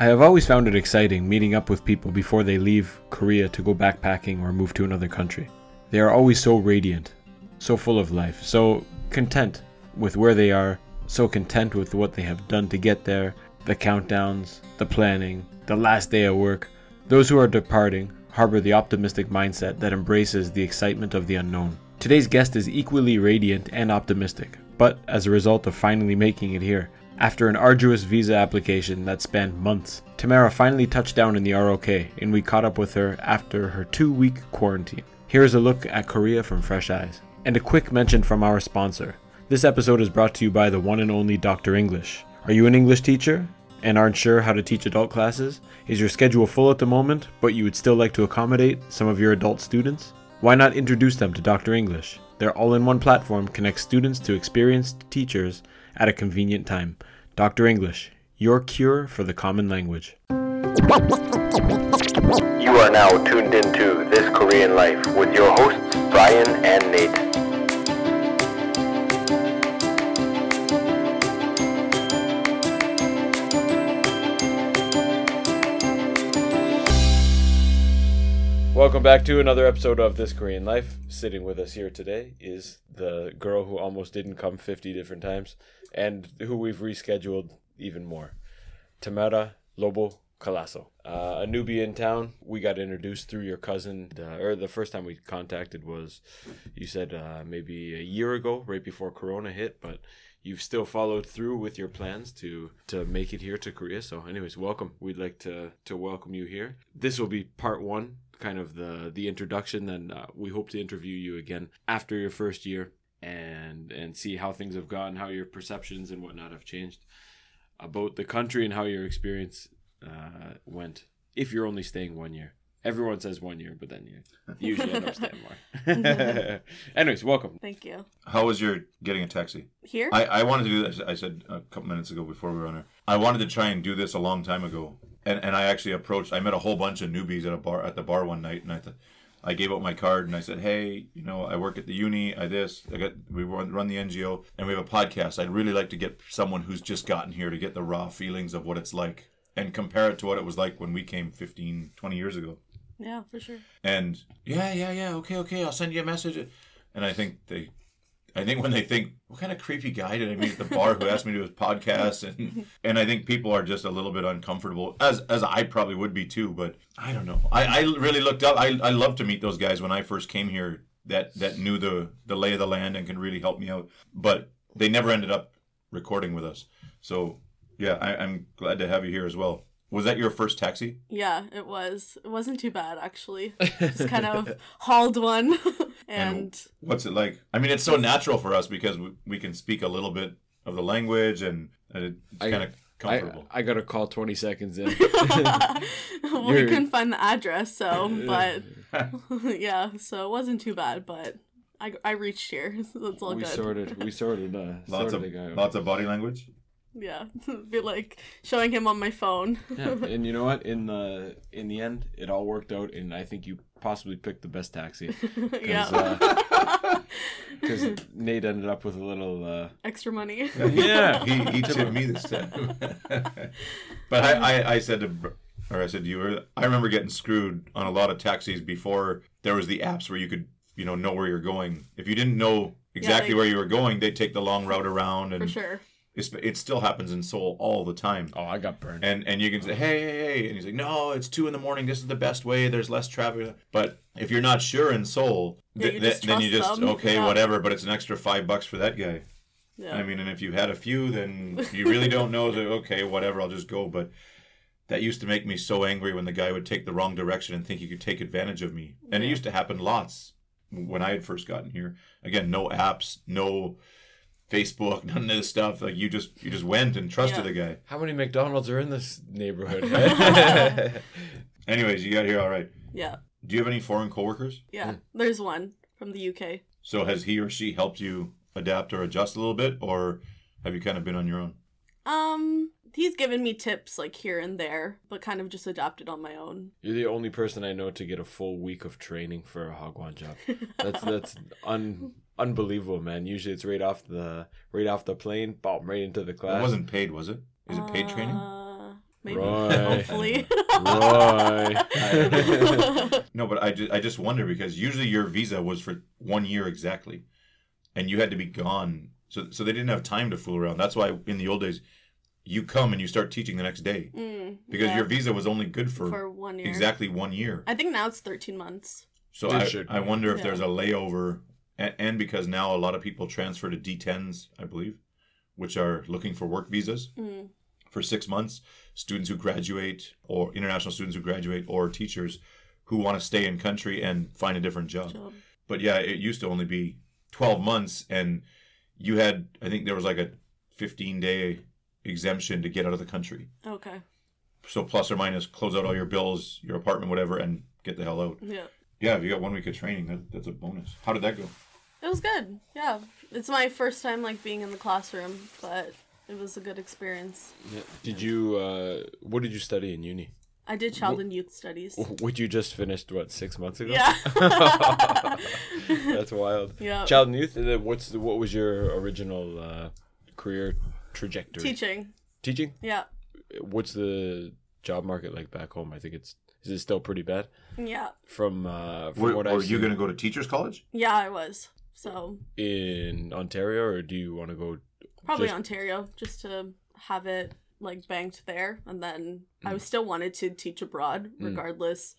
I have always found it exciting meeting up with people before they leave Korea to go backpacking or move to another country. They are always so radiant, so full of life, so content with where they are, so content with what they have done to get there, the countdowns, the planning, the last day of work. Those who are departing harbor the optimistic mindset that embraces the excitement of the unknown. Today's guest is equally radiant and optimistic, but as a result of finally making it here, after an arduous visa application that spanned months, Tamara finally touched down in the ROK and we caught up with her after her two week quarantine. Here is a look at Korea from fresh eyes. And a quick mention from our sponsor. This episode is brought to you by the one and only Dr. English. Are you an English teacher and aren't sure how to teach adult classes? Is your schedule full at the moment, but you would still like to accommodate some of your adult students? Why not introduce them to Dr. English? Their all in one platform connects students to experienced teachers at a convenient time. Dr. English, your cure for the common language. You are now tuned into This Korean Life with your hosts, Brian and Nate. Welcome back to another episode of This Korean Life. Sitting with us here today is the girl who almost didn't come 50 different times and who we've rescheduled even more. Tamara Lobo Calasso. Uh, a newbie in town. We got introduced through your cousin, uh, or the first time we contacted was, you said uh, maybe a year ago, right before Corona hit, but you've still followed through with your plans to to make it here to Korea. So, anyways, welcome. We'd like to to welcome you here. This will be part one, kind of the the introduction. Then uh, we hope to interview you again after your first year and and see how things have gone, how your perceptions and whatnot have changed about the country and how your experience uh, went. If you're only staying one year, everyone says one year, but then you usually end up staying more. Anyways, welcome. Thank you. How was your getting a taxi? Here? I, I wanted to do this. I said a couple minutes ago before we were on there. I wanted to try and do this a long time ago, and and I actually approached. I met a whole bunch of newbies at a bar at the bar one night, and I thought. I gave out my card and I said, "Hey, you know, I work at the uni. I this. I got we run, run the NGO and we have a podcast. I'd really like to get someone who's just gotten here to get the raw feelings of what it's like and compare it to what it was like when we came 15, 20 years ago." yeah, for sure. And yeah, yeah, yeah. Okay, okay. I'll send you a message. And I think they, I think when they think, what kind of creepy guy did I meet at the bar who asked me to do his podcast? And and I think people are just a little bit uncomfortable, as as I probably would be too. But I don't know. I, I really looked up. I I love to meet those guys when I first came here. That that knew the the lay of the land and can really help me out. But they never ended up recording with us. So yeah, I, I'm glad to have you here as well. Was that your first taxi? Yeah, it was. It wasn't too bad actually. Just kind of hauled one, and What's it like? I mean, it's so natural for us because we, we can speak a little bit of the language and it's I- kind of comfortable. I, I got a call 20 seconds in. well, we couldn't find the address, so but yeah, so it wasn't too bad. But I, I reached here, so that's all we good. sorted, we sorted, uh, lots sorted of the guy. lots of body language. Yeah, be like showing him on my phone. yeah, and you know what? In the in the end, it all worked out, and I think you possibly picked the best taxi yeah, uh, because Nate ended up with a little. Uh, extra money. yeah, he he tipped me this time. but I, I I said to or I said to you, I remember getting screwed on a lot of taxis before there was the apps where you could you know know where you're going. If you didn't know exactly they- where you were going, they'd take the long route around, for and sure. It's, it still happens in Seoul all the time. oh, I got burned. and and you can say hey hey hey and he's like no it's two in the morning this is the best way there's less traffic but if you're not sure in seoul Yeah, th- you th- then you just them. okay Yeah. whatever but it's an extra five bucks for that guy Yeah. i mean and if you had a few then you really don't know that okay whatever i'll just go but that used to make me so angry when the guy would take the wrong direction and think he could take advantage of me and it used to happen lots when i had first gotten here again no apps no facebook none of this stuff like you just you just went and trusted Yeah. the guy How many McDonald's are in this neighborhood? anyways you got here all right yeah, Do you have any foreign coworkers? yeah. There's one from the UK. So has he or she helped you adapt or adjust a little bit, or have you kind of been on your own? Um, he's given me tips like here and there, but kind of just adapted on my own. You're the only person I know to get a full week of training for a hagwon job. That's that's un unbelievable, man. Usually it's right off the right off the plane, boom, right into the class. It wasn't paid, was it? Is it paid training? Uh, maybe. Roy. Hopefully. Roy. No, but I just, I just wonder because usually your visa was for one year exactly, and you had to be gone. So so they didn't have time to fool around. That's why in the old days, you come and you start teaching the next day Mm, because yeah, your visa was only good for, for one year. exactly one year. I think now it's 13 months. So They I, should I wonder if Yeah. there's a layover, and, and because now a lot of people transfer to D10s, I believe, which are looking for work visas Mm. for six months. Students who graduate, or international students who graduate, or teachers who want to stay in country and find a different job. job. But yeah, it used to only be 12 months, and you had, I think there was like a 15 day exemption to get out of the country. Okay. So plus or minus, close out all your bills, your apartment, whatever, and get the hell out. Yeah. Yeah, if you got one week of training, that, that's a bonus. How did that go? It was good. Yeah. It's my first time like being in the classroom, but it was a good experience. Yeah. Did you? Uh, what did you study in uni? I did child and youth studies. What you just finished? What six months ago? Yeah. That's wild. Yeah. Child and youth. and then What's the, what was your original uh, career trajectory? Teaching. Teaching. Yeah. What's the job market like back home? I think it's is it still pretty bad Yeah. from uh, from Were, what were I've you seen going to go to teachers college? Yeah, I was. So in Ontario, or do you want to go? probably Just- Ontario, just to have it like banked there, and then I Mm. still wanted to teach abroad regardless,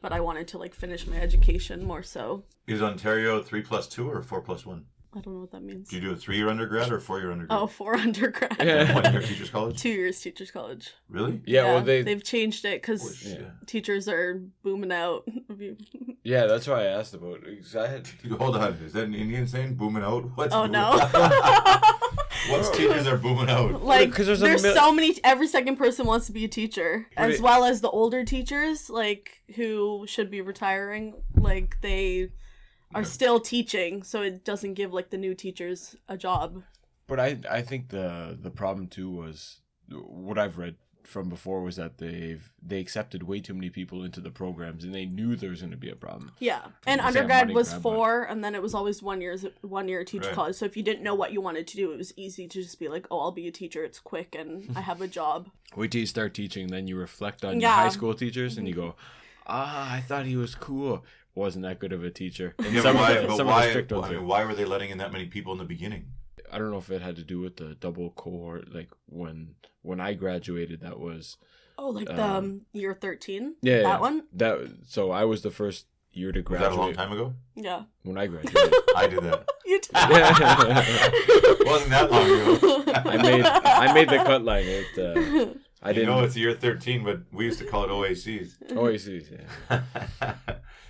but I wanted to like finish my education more so. Is Ontario three plus two or four plus one? I don't know what that means. Do you do a three year undergrad or four year undergrad? Oh, for undergrad. Yeah. One year teachers college? Two years teachers college. Really? Yeah, well they they've changed it because Holy shit. teachers are booming out. yeah that's why I asked about. it, 'cause I had Hold on. Is that an Indian saying booming out? What's oh booming no! out? What's teachers are booming out? like 'Cause there's there's, a mil- so many every second person wants to be a teacher But as it- well as the older teachers like who should be retiring like they are still teaching so it doesn't give like the new teachers a job But I I think the the problem too was what I've read from before was that they've they accepted way too many people into the programs and they knew there was going to be a problem. yeah and Because undergrad was grab four and then it was always one year's one year teacher Right. college so if you didn't know what you wanted to do it was easy to just be like oh i'll be a teacher it's quick and i have a job Wait till you start teaching, then you reflect on your high school teachers and you go, ah, I thought he was cool. Wasn't that good of a teacher. And Yeah, some but why, of the, but some of why, the strict ones why, are- why were they letting in that many people in the beginning? I don't know if it had to do with the double cohort. Like when when I graduated, that was oh like the Um, um, year 13 yeah that one That so I was the first year to Was graduate that a long time ago? yeah when I graduated. I did that. you did. Wasn't that long ago. I made I made the cut line. It uh, I you didn't. know it's year 13, but we used to call it OACs. OACs, yeah.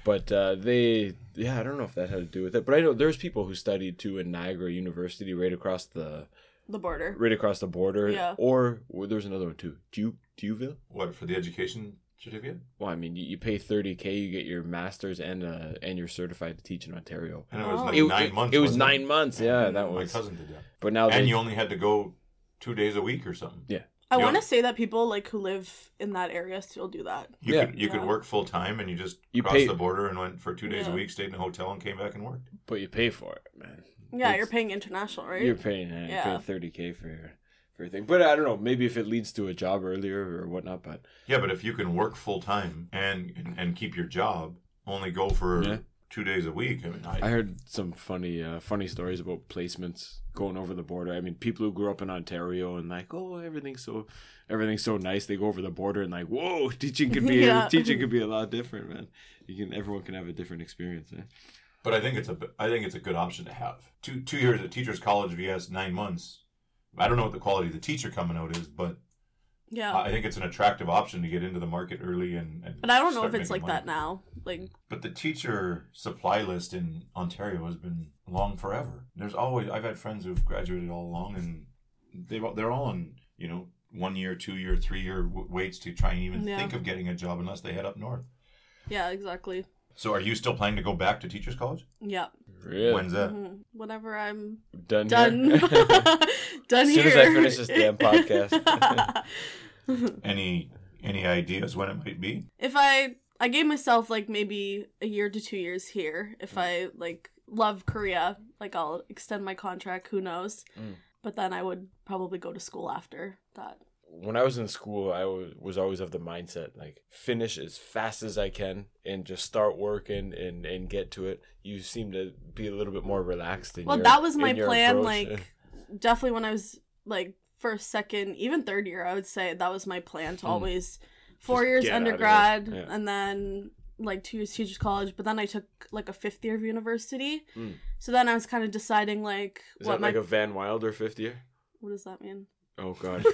But uh, they, yeah, I don't know if that had to do with it. But I know there's people who studied too in Niagara University, right across the the border right across the border. Yeah. Or well, there's another one too. Du D'Youville. what, for the education certificate? Well, I mean, you, you pay 30k, you get your master's and uh, and you're certified to teach in Ontario. And it was Oh. like It, nine it- months. It was wasn't nine months. Yeah, that was My cousin did that. But now And they, you only had to go two days a week or something. I You want to say that people like who live in that area still do that. You Yeah. could you could work full time and you just You crossed pay- the border and went for two days a week, stayed in a hotel and came back and worked. but you pay for it, man. Yeah, It's- you're paying international, right? You're paying, uh, Yeah. 30k for your for your thing. But I don't know. Maybe if it leads to a job earlier or whatnot. But Yeah, but if you can work full time and, and and keep your job, only go for Yeah. Two days a week. I mean, I, I heard some funny uh, funny stories about placements going over the border. I mean, people who grew up in Ontario and like, oh, everything's so everything's so nice. They go over the border and like, whoa, teaching could be Yeah. teaching could be a lot different, man. You can everyone can have a different experience. Eh? but I think it's a I think it's a good option to have. Two two years at teachers college vs nine months. I don't know what the quality of the teacher coming out is, but yeah. I think it's an attractive option to get into the market early and. and but I don't know if it's like making that now. Like, But the teacher supply list in Ontario has been long forever. There's always I've had friends who've graduated all along, and they've they're all on you know one year, two year, three year w- waits to try and even Yeah. think of getting a job unless they head up north. yeah, exactly. So are you still planning to go back to teachers college? Yeah. Really? When's that? Mhm. Whenever I'm done? done, here? done As here. soon as I finish this damn podcast. Any any ideas when it might be? if I I gave myself like maybe a year to two years here. If I like love Korea, like I'll extend my contract. Who knows? Mm. But then I would probably go to school after that. When I was in school, I was, always of the mindset like finish as fast as I can and just start working and and get to it. You seem to be a little bit more relaxed. In Well, your, that was my plan. approach. Like, definitely when I was like first, second, even third year, I would say that was my plan to Hmm. always four Just years get out of it. undergrad Yeah. and then like two years teachers college. But then I took like a fifth year of university. Hmm. So then I was kind of deciding like is what that my like a Van Wilder fifth year? what does that mean? Oh god,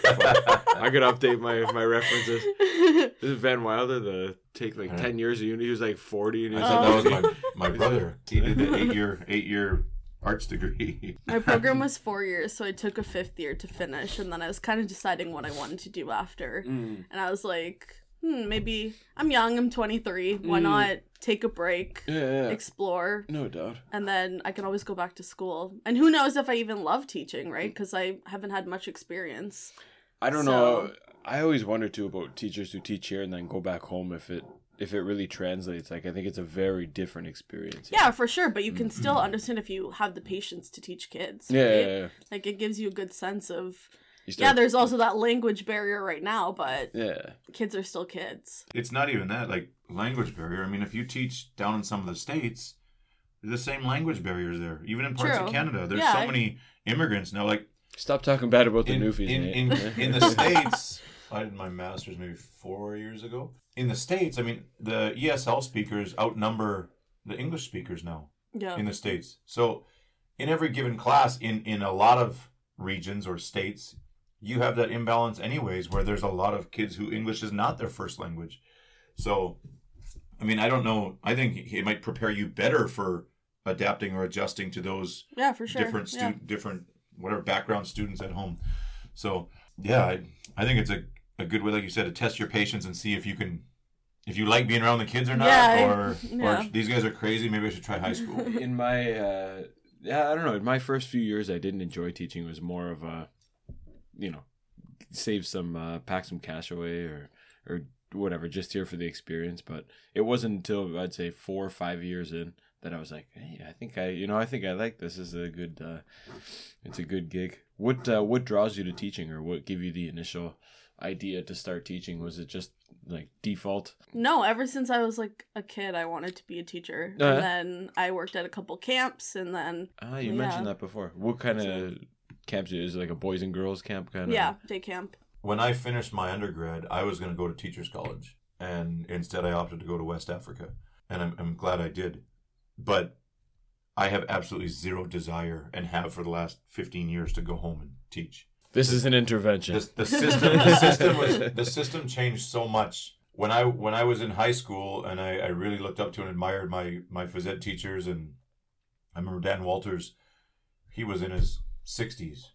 I could update my my references. This is Van Wilder. The take like Alright. ten years of uni. He was like forty, and I he was thought Oh. that was my, my brother. He did the eight year eight year arts degree. my program was four years, so I took a fifth year to finish, and then I was kind of deciding what I wanted to do after. Mm. And I was like, hmm, maybe I'm young, I'm 23. Why Mm. not take a break, Yeah, yeah, explore, no doubt. and then I can always go back to school. And who knows if I even love teaching, right? Mm. Because I haven't had much experience. I don't So- know. I always wonder too about teachers who teach here and then go back home if it if it really translates. Like I think it's a very different experience. Yeah, for sure. But you can mm-hmm. still understand if you have the patience to teach kids. Yeah, right? yeah, yeah. Like it gives you a good sense of. You Yeah, there's also that language barrier right now, but yeah. kids are still kids. It's not even that like language barrier. I mean, if you teach down in some of the states, the same language barriers there. Even in parts True. of Canada, there's Yeah, so I- many immigrants now. Like Stop talking bad about the in, newfies, in, in, in the states i did my master's maybe four years ago in the states i mean the esl speakers outnumber the english speakers now Yeah. in the states so in every given class in in a lot of regions or states you have that imbalance anyways where there's a lot of kids who english is not their first language so i mean i don't know i think it might prepare you better for adapting or adjusting to those yeah, for sure. different stu- yeah. different whatever background students at home. So yeah, I, I think it's a, a good way, like you said, to test your patience and see if you can if you like being around the kids or not, Yeah, or yeah. or these guys are crazy. Maybe I should try high school. in my uh yeah i don't know in my first few years i didn't enjoy teaching it was more of a you know save some uh pack some cash away or or whatever just here for the experience but it wasn't until i'd say four or five years in that i was like hey i think i you know i think i like this. this is a good uh it's a good gig what uh what draws you to teaching or what gave you the initial idea to start teaching was it just like default No, ever since I was like a kid, I wanted to be a teacher. Yeah? And then I worked at a couple camps, and then ah you Yeah. mentioned that before what kind of camps is it like a boys and girls camp kind of yeah, day camp. When I finished my undergrad, I was going to go to teachers college, and instead I opted to go to West Africa, and I'm, I'm glad I did. But I have absolutely zero desire, and have for the last 15 years, to go home and teach. This is an intervention. The, the system, the system was the system changed so much. When I when I was in high school, and I, I really looked up to and admired my my phys ed teachers, and I remember Dan Walters. He was in his 60s,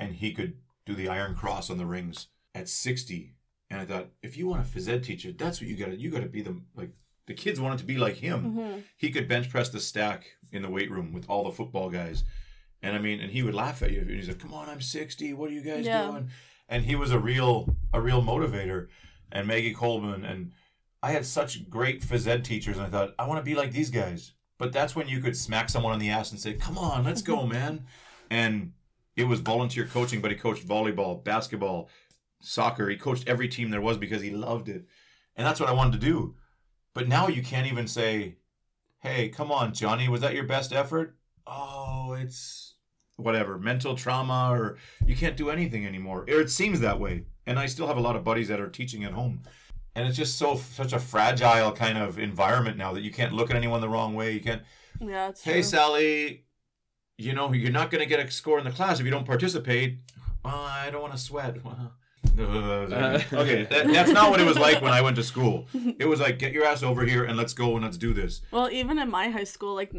and he could do the Iron Cross on the rings at 60. And I thought, if you want a phys ed teacher, that's what you got to you got to be the like the kids wanted to be like him hmm he could bench press the stack in the weight room with all the football guys. And I mean, and he would laugh at you. And he's like, "Come on, I'm 60. What are you guys Yeah. doing?" And he was a real, a real motivator. And Maggie Coleman and I had such great phys ed teachers, and I thought, I want to be like these guys. But that's when you could smack someone on the ass and say, "Come on, let's go, man!" And it was volunteer coaching, but he coached volleyball, basketball, soccer. He coached every team there was because he loved it, and that's what I wanted to do. But now you can't even say, hey, come on, Johnny, was that your best effort? Oh, it's whatever, mental trauma, or you can't do anything anymore. Or it seems that way. And I still have a lot of buddies that are teaching at home. And it's just so such a fragile kind of environment now that you can't look at anyone the wrong way. You can't, Yeah, it's hey, true. Sally, you know, you're not going to get a score in the class if you don't participate. Well, I don't want to sweat. okay, that, that's not what it was like when I went to school. It was like, get your ass over here and let's go and let's do this. Well, even in my high school, like,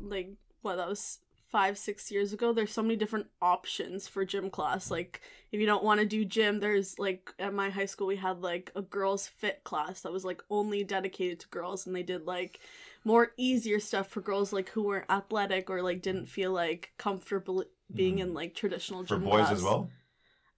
like what that was five, six years ago. There's so many different options for gym class. Like, if you don't want to do gym, there's like at my high school we had like a girls fit class that was like only dedicated to girls, and they did like more easier stuff for girls like who weren't athletic or like didn't feel like comfortable being in like traditional Mm. For gym boys class. as well?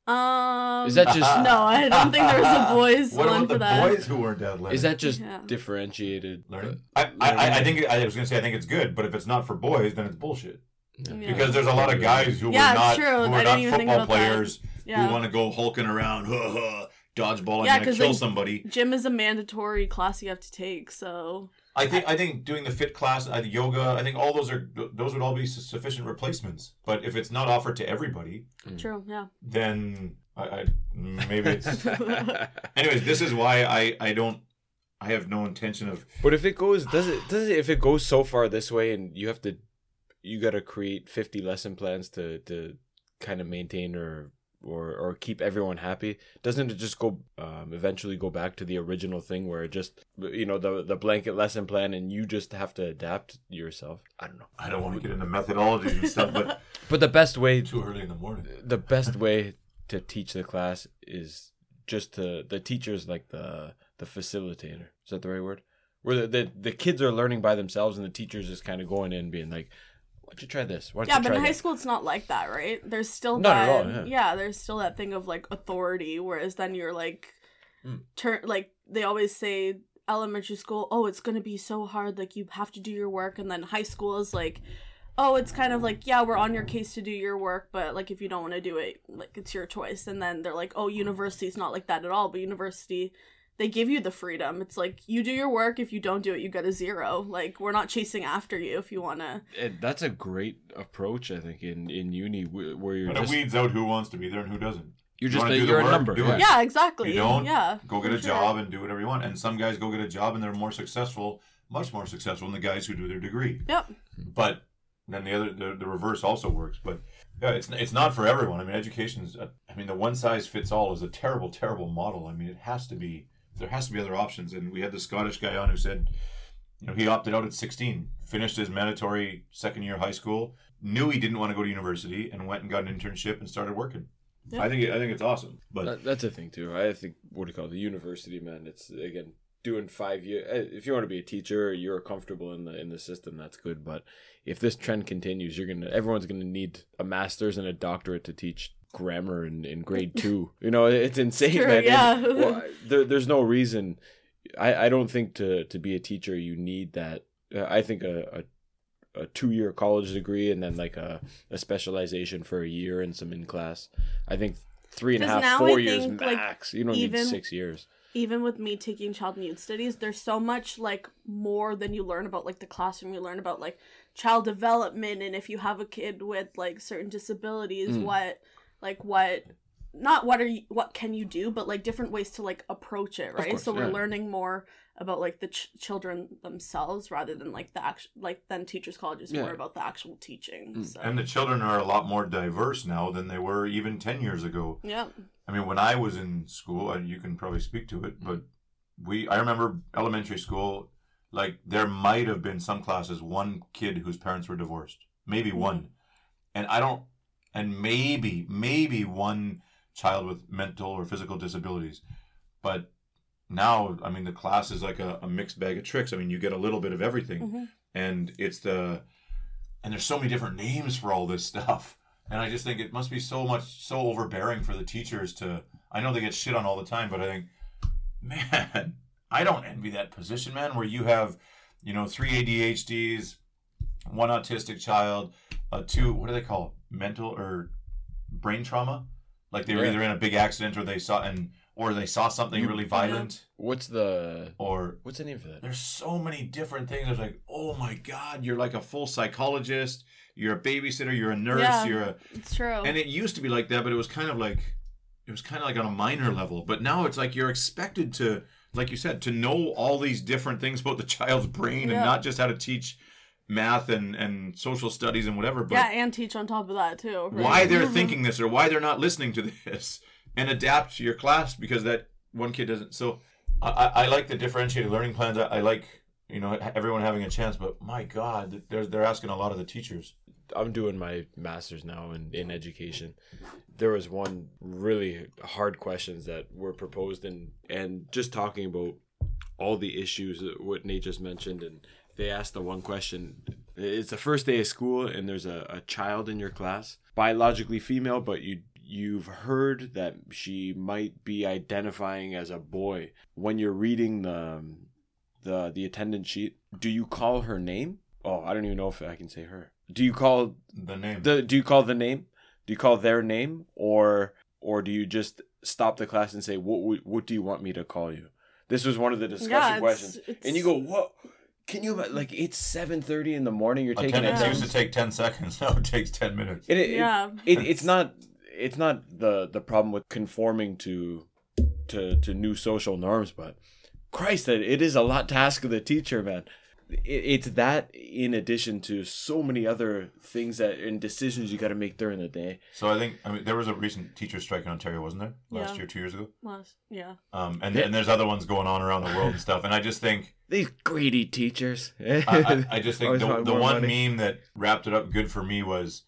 Um, Is that just no? I don't think there was a boys What one about for the that. boys who weren't athletic? is that just Yeah. differentiated? learning? I, I, I- I think I was gonna say I think it's good, but if it's not for boys, then it's bullshit. Yeah. Because there's a lot of guys who Yeah, were not true. who I were didn't not even think football players Yeah. who want to go hulking around, dodgeball, and Yeah, gonna 'cause, kill like, somebody. Gym is a mandatory class you have to take, so I think I think doing the fit class, I think yoga, I think all those are those would all be sufficient replacements. But if it's not offered to everybody, mm. true. Yeah. then I, I maybe it's. Anyways, this is why I I don't. I have no intention of. But if it goes, does it does it if it goes so far this way, and you have to, you got to create fifty lesson plans to to kind of maintain or or or keep everyone happy. Doesn't it just go um, eventually go back to the original thing where it just you know the the blanket lesson plan, and you just have to adapt yourself. I don't know. I don't want to get into methodologies and stuff, but But the best way too early in the morning. the best way to teach the class is just to the teacher's like the the facilitator. Is that the right word? Where the, the, the kids are learning by themselves and the teacher's just kind of going in being like, "Why don't you try this? Why Yeah, but in high that?" school it's not like that, right? There's still Not that at all, yeah. there's still that thing of like authority, whereas then you're like Mm. turn like they always say elementary school, oh it's gonna be so hard, like you have to do your work and then high school is like Oh, it's kind of like, yeah, we're on your case to do your work, but like if you don't want to do it, like it's your choice. And then they're like, oh, university's not like that at all, but university they give you the freedom. It's like you do your work. If you don't do it, you get a zero. Like we're not chasing after you if you wanna. That's a great approach, I think, in in uni where you're But it just weeds out who wants to be there and who doesn't. you're just wanna a, do the you're a work, number. yeah. Yeah, exactly. You don't Yeah. go get a sure. job and do whatever you want. And some guys go get a job and they're more successful, much more successful than the guys who do their degree. Yep. But then the other, the, the reverse also works. But yeah, it's it's not for everyone. I mean, education's. A, I mean, the one size fits all is a terrible, terrible model. I mean, it has to be. There has to be other options. And we had the Scottish guy on who said, you know, he opted out at 16, finished his mandatory second year high school, knew he didn't want to go to university, and went and got an internship and started working. Yeah. I think I think it's awesome. But That, that's a thing too. I think what do you call it? the university man. It's again doing five years. Eh, if you want to be a teacher, you're comfortable in the in the system. That's good. But if this trend continues, you're gonna everyone's gonna need a master's and a doctorate to teach grammar in, in grade two. You know, it's insane, Sure, man. And, yeah. well, there, there's no reason. I, I don't think to to be a teacher you need that. Uh, I think a, a a two year college degree and then like a, a specialization for a year and some in class. I think three and a half, four I years think, like, max. you don't even- need six years. even with me taking child and youth studies there's so much like more than you learn about like the classroom you learn about like child development and if you have a kid with like certain disabilities Mm. what like what not what are you what can you do but like different ways to like approach it right course, so we're yeah. learning more about like the ch- children themselves rather than like the actual like then teachers college is Yeah. more about the actual teaching Mm. so And the children are a lot more diverse now than they were even 10 years ago. yeah I mean, when I was in school, and you can probably speak to it, but we, I remember elementary school, like there might have been some classes, one kid whose parents were divorced, maybe one. And I don't, and maybe, maybe one child with mental or physical disabilities. But now, I mean, the class is like a, a mixed bag of tricks. I mean, you get a little bit of everything Mhm. and it's the and there's so many different names for all this stuff and i just think it must be so much so overbearing for the teachers to i know they get shit on all the time but i think man i don't envy that position man where you have you know three adhds one autistic child uh, two what do they call it? Mental or brain trauma like they were Yeah. either in a big accident or they saw and or they saw something really violent What's the or what's the name for that? there's so many different things. It's like, oh my god, you're like a full psychologist, you're a babysitter, you're a nurse, Yeah. you're a it's true and it used to be like that, but it was kind of like it was kind of like on a minor level. But now it's like you're expected to, like you said, to know all these different things about the child's brain Yeah. and not just how to teach math and and social studies and whatever, but yeah and teach on top of that too right? why they're thinking this or why they're not listening to this and adapt to your class because that one kid doesn't so i, I I like the differentiated learning plans I, I like you know everyone having a chance but my god they're, they're asking a lot of the teachers I'm doing my master's now in, in education. There was one really hard questions that were proposed and and just talking about all the issues that what Nate just mentioned and they asked the one question. It's the first day of school and there's a, a child in your class, biologically female, but you you've heard that she might be identifying as a boy. When you're reading the um, the the attendance sheet, do you call her name? Oh, I don't even know if I can say her. Do you call the name the do you call the name? Do you call their name or or do you just stop the class and say, "What would- what do you want me to call you?" This was one of the discussion Yeah, it's- questions, it's- and you go, "What?" Can you like it's seven thirty in the morning? You're taking Attendance Yeah. used to take ten seconds. Now it takes ten minutes. It, it, Yeah. it, it's not it's not the the problem with conforming to to to new social norms, but Christ, that it is a lot to ask of the teacher, man. It, it's that in addition to so many other things that and decisions you got to make during the day. So I think I mean there was a recent teacher strike in Ontario, wasn't there? Last Yeah. year, two years ago. Last, yeah. Um, and Yeah. and there's other ones going on around the world and stuff. And I just think These greedy teachers. I, I, I just think the, the one money. meme that wrapped it up good for me was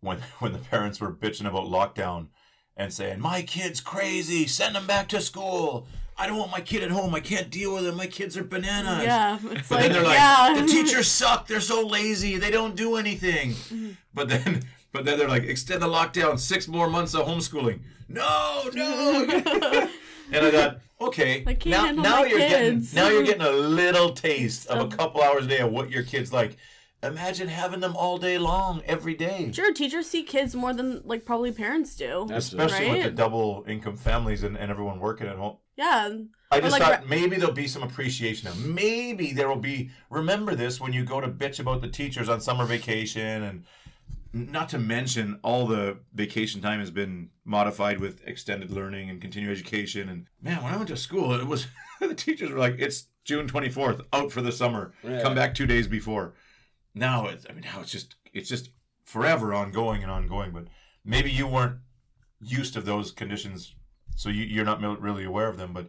when when the parents were bitching about lockdown and saying my kid's crazy, send him back to school. I don't want my kid at home. I can't deal with him. My kids are bananas. Yeah. It's But like, then they're like, yeah. the teachers suck. They're so lazy. They don't do anything. Mm-hmm. But then, but then they're like, extend the lockdown six more months of homeschooling. No, no. and I thought, okay, I can't now, handle now my you're kids. getting now you're getting a little taste of a couple hours a day of what your kids like. Imagine having them all day long, every day. Sure, teachers see kids more than like probably parents do. Especially with the double income families and, and everyone working at home. Yeah. I just like thought maybe there'll be some appreciation of maybe there will be remember this when you go to bitch about the teachers on summer vacation and not to mention all the vacation time has been modified with extended learning and continuing education and man when I went to school it was the teachers were like it's June 24th out for the summer Yeah. come back 2 days before now it's I mean now it's just it's just forever ongoing and ongoing but maybe you weren't used to those conditions so you, you're not really aware of them but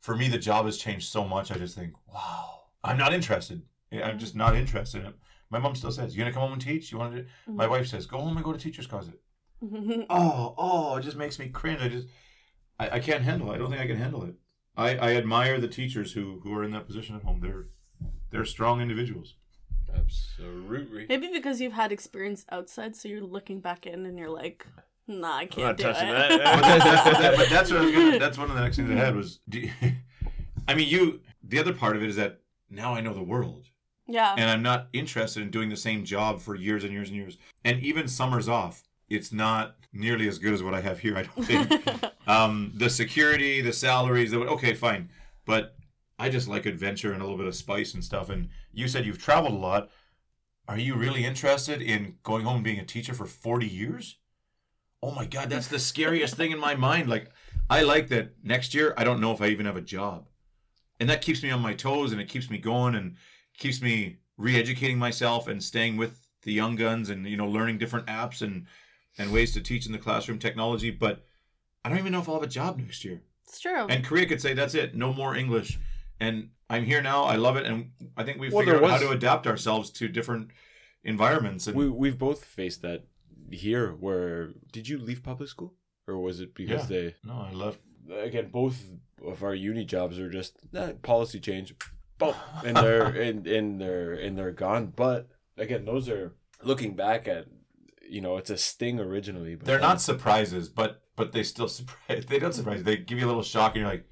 for me the job has changed so much i just think wow i'm not interested. I'm just not interested. In it my mom still says you gonna come home and teach? You want to do my Mm-hmm. wife says go home and go to teacher's closet. Oh oh it just makes me cringe. I just I, I can't handle it. I don't think i can handle it. I, I admire the teachers who who are in that position at home. They're they're strong individuals. Absolutely. Maybe because you've had experience outside, so you're looking back in and you're like, nah, I not can't do touching it. that. but, that, that- that- but that's what I was gonna, that's one of the next things I had was do you- I mean you the other part of it is that now I know the world yeah. and I'm not interested in doing the same job for years and years and years. And even summers off, it's not nearly as good as what I have here. I don't think. um, the security, the salaries, the, okay, fine, but I just like adventure and a little bit of spice and stuff. And you said you've traveled a lot. Are you really interested in going home and being a teacher for 40 years? Oh my God, that's the scariest thing in my mind. Like, I like that next year, I don't know if I even have a job. And that keeps me on my toes and it keeps me going and keeps me re-educating myself and staying with the young guns and you know learning different apps and and ways to teach in the classroom technology but i don't even know if i'll have a job next year it's true. and korea could say that's it no more english and i'm here now i love it and i think we've Well, figured there out how to adapt ourselves to different environments and We we've both faced that here. Where did you leave public school, or was it because Yeah. they no i left again both of our uni jobs are just eh, policy change, boom, and they're and and they're and they're gone. But again, those are looking back at you know it's a sting originally. But they're not surprises but but they still surprise they don't surprise you. they give you a little shock and you're like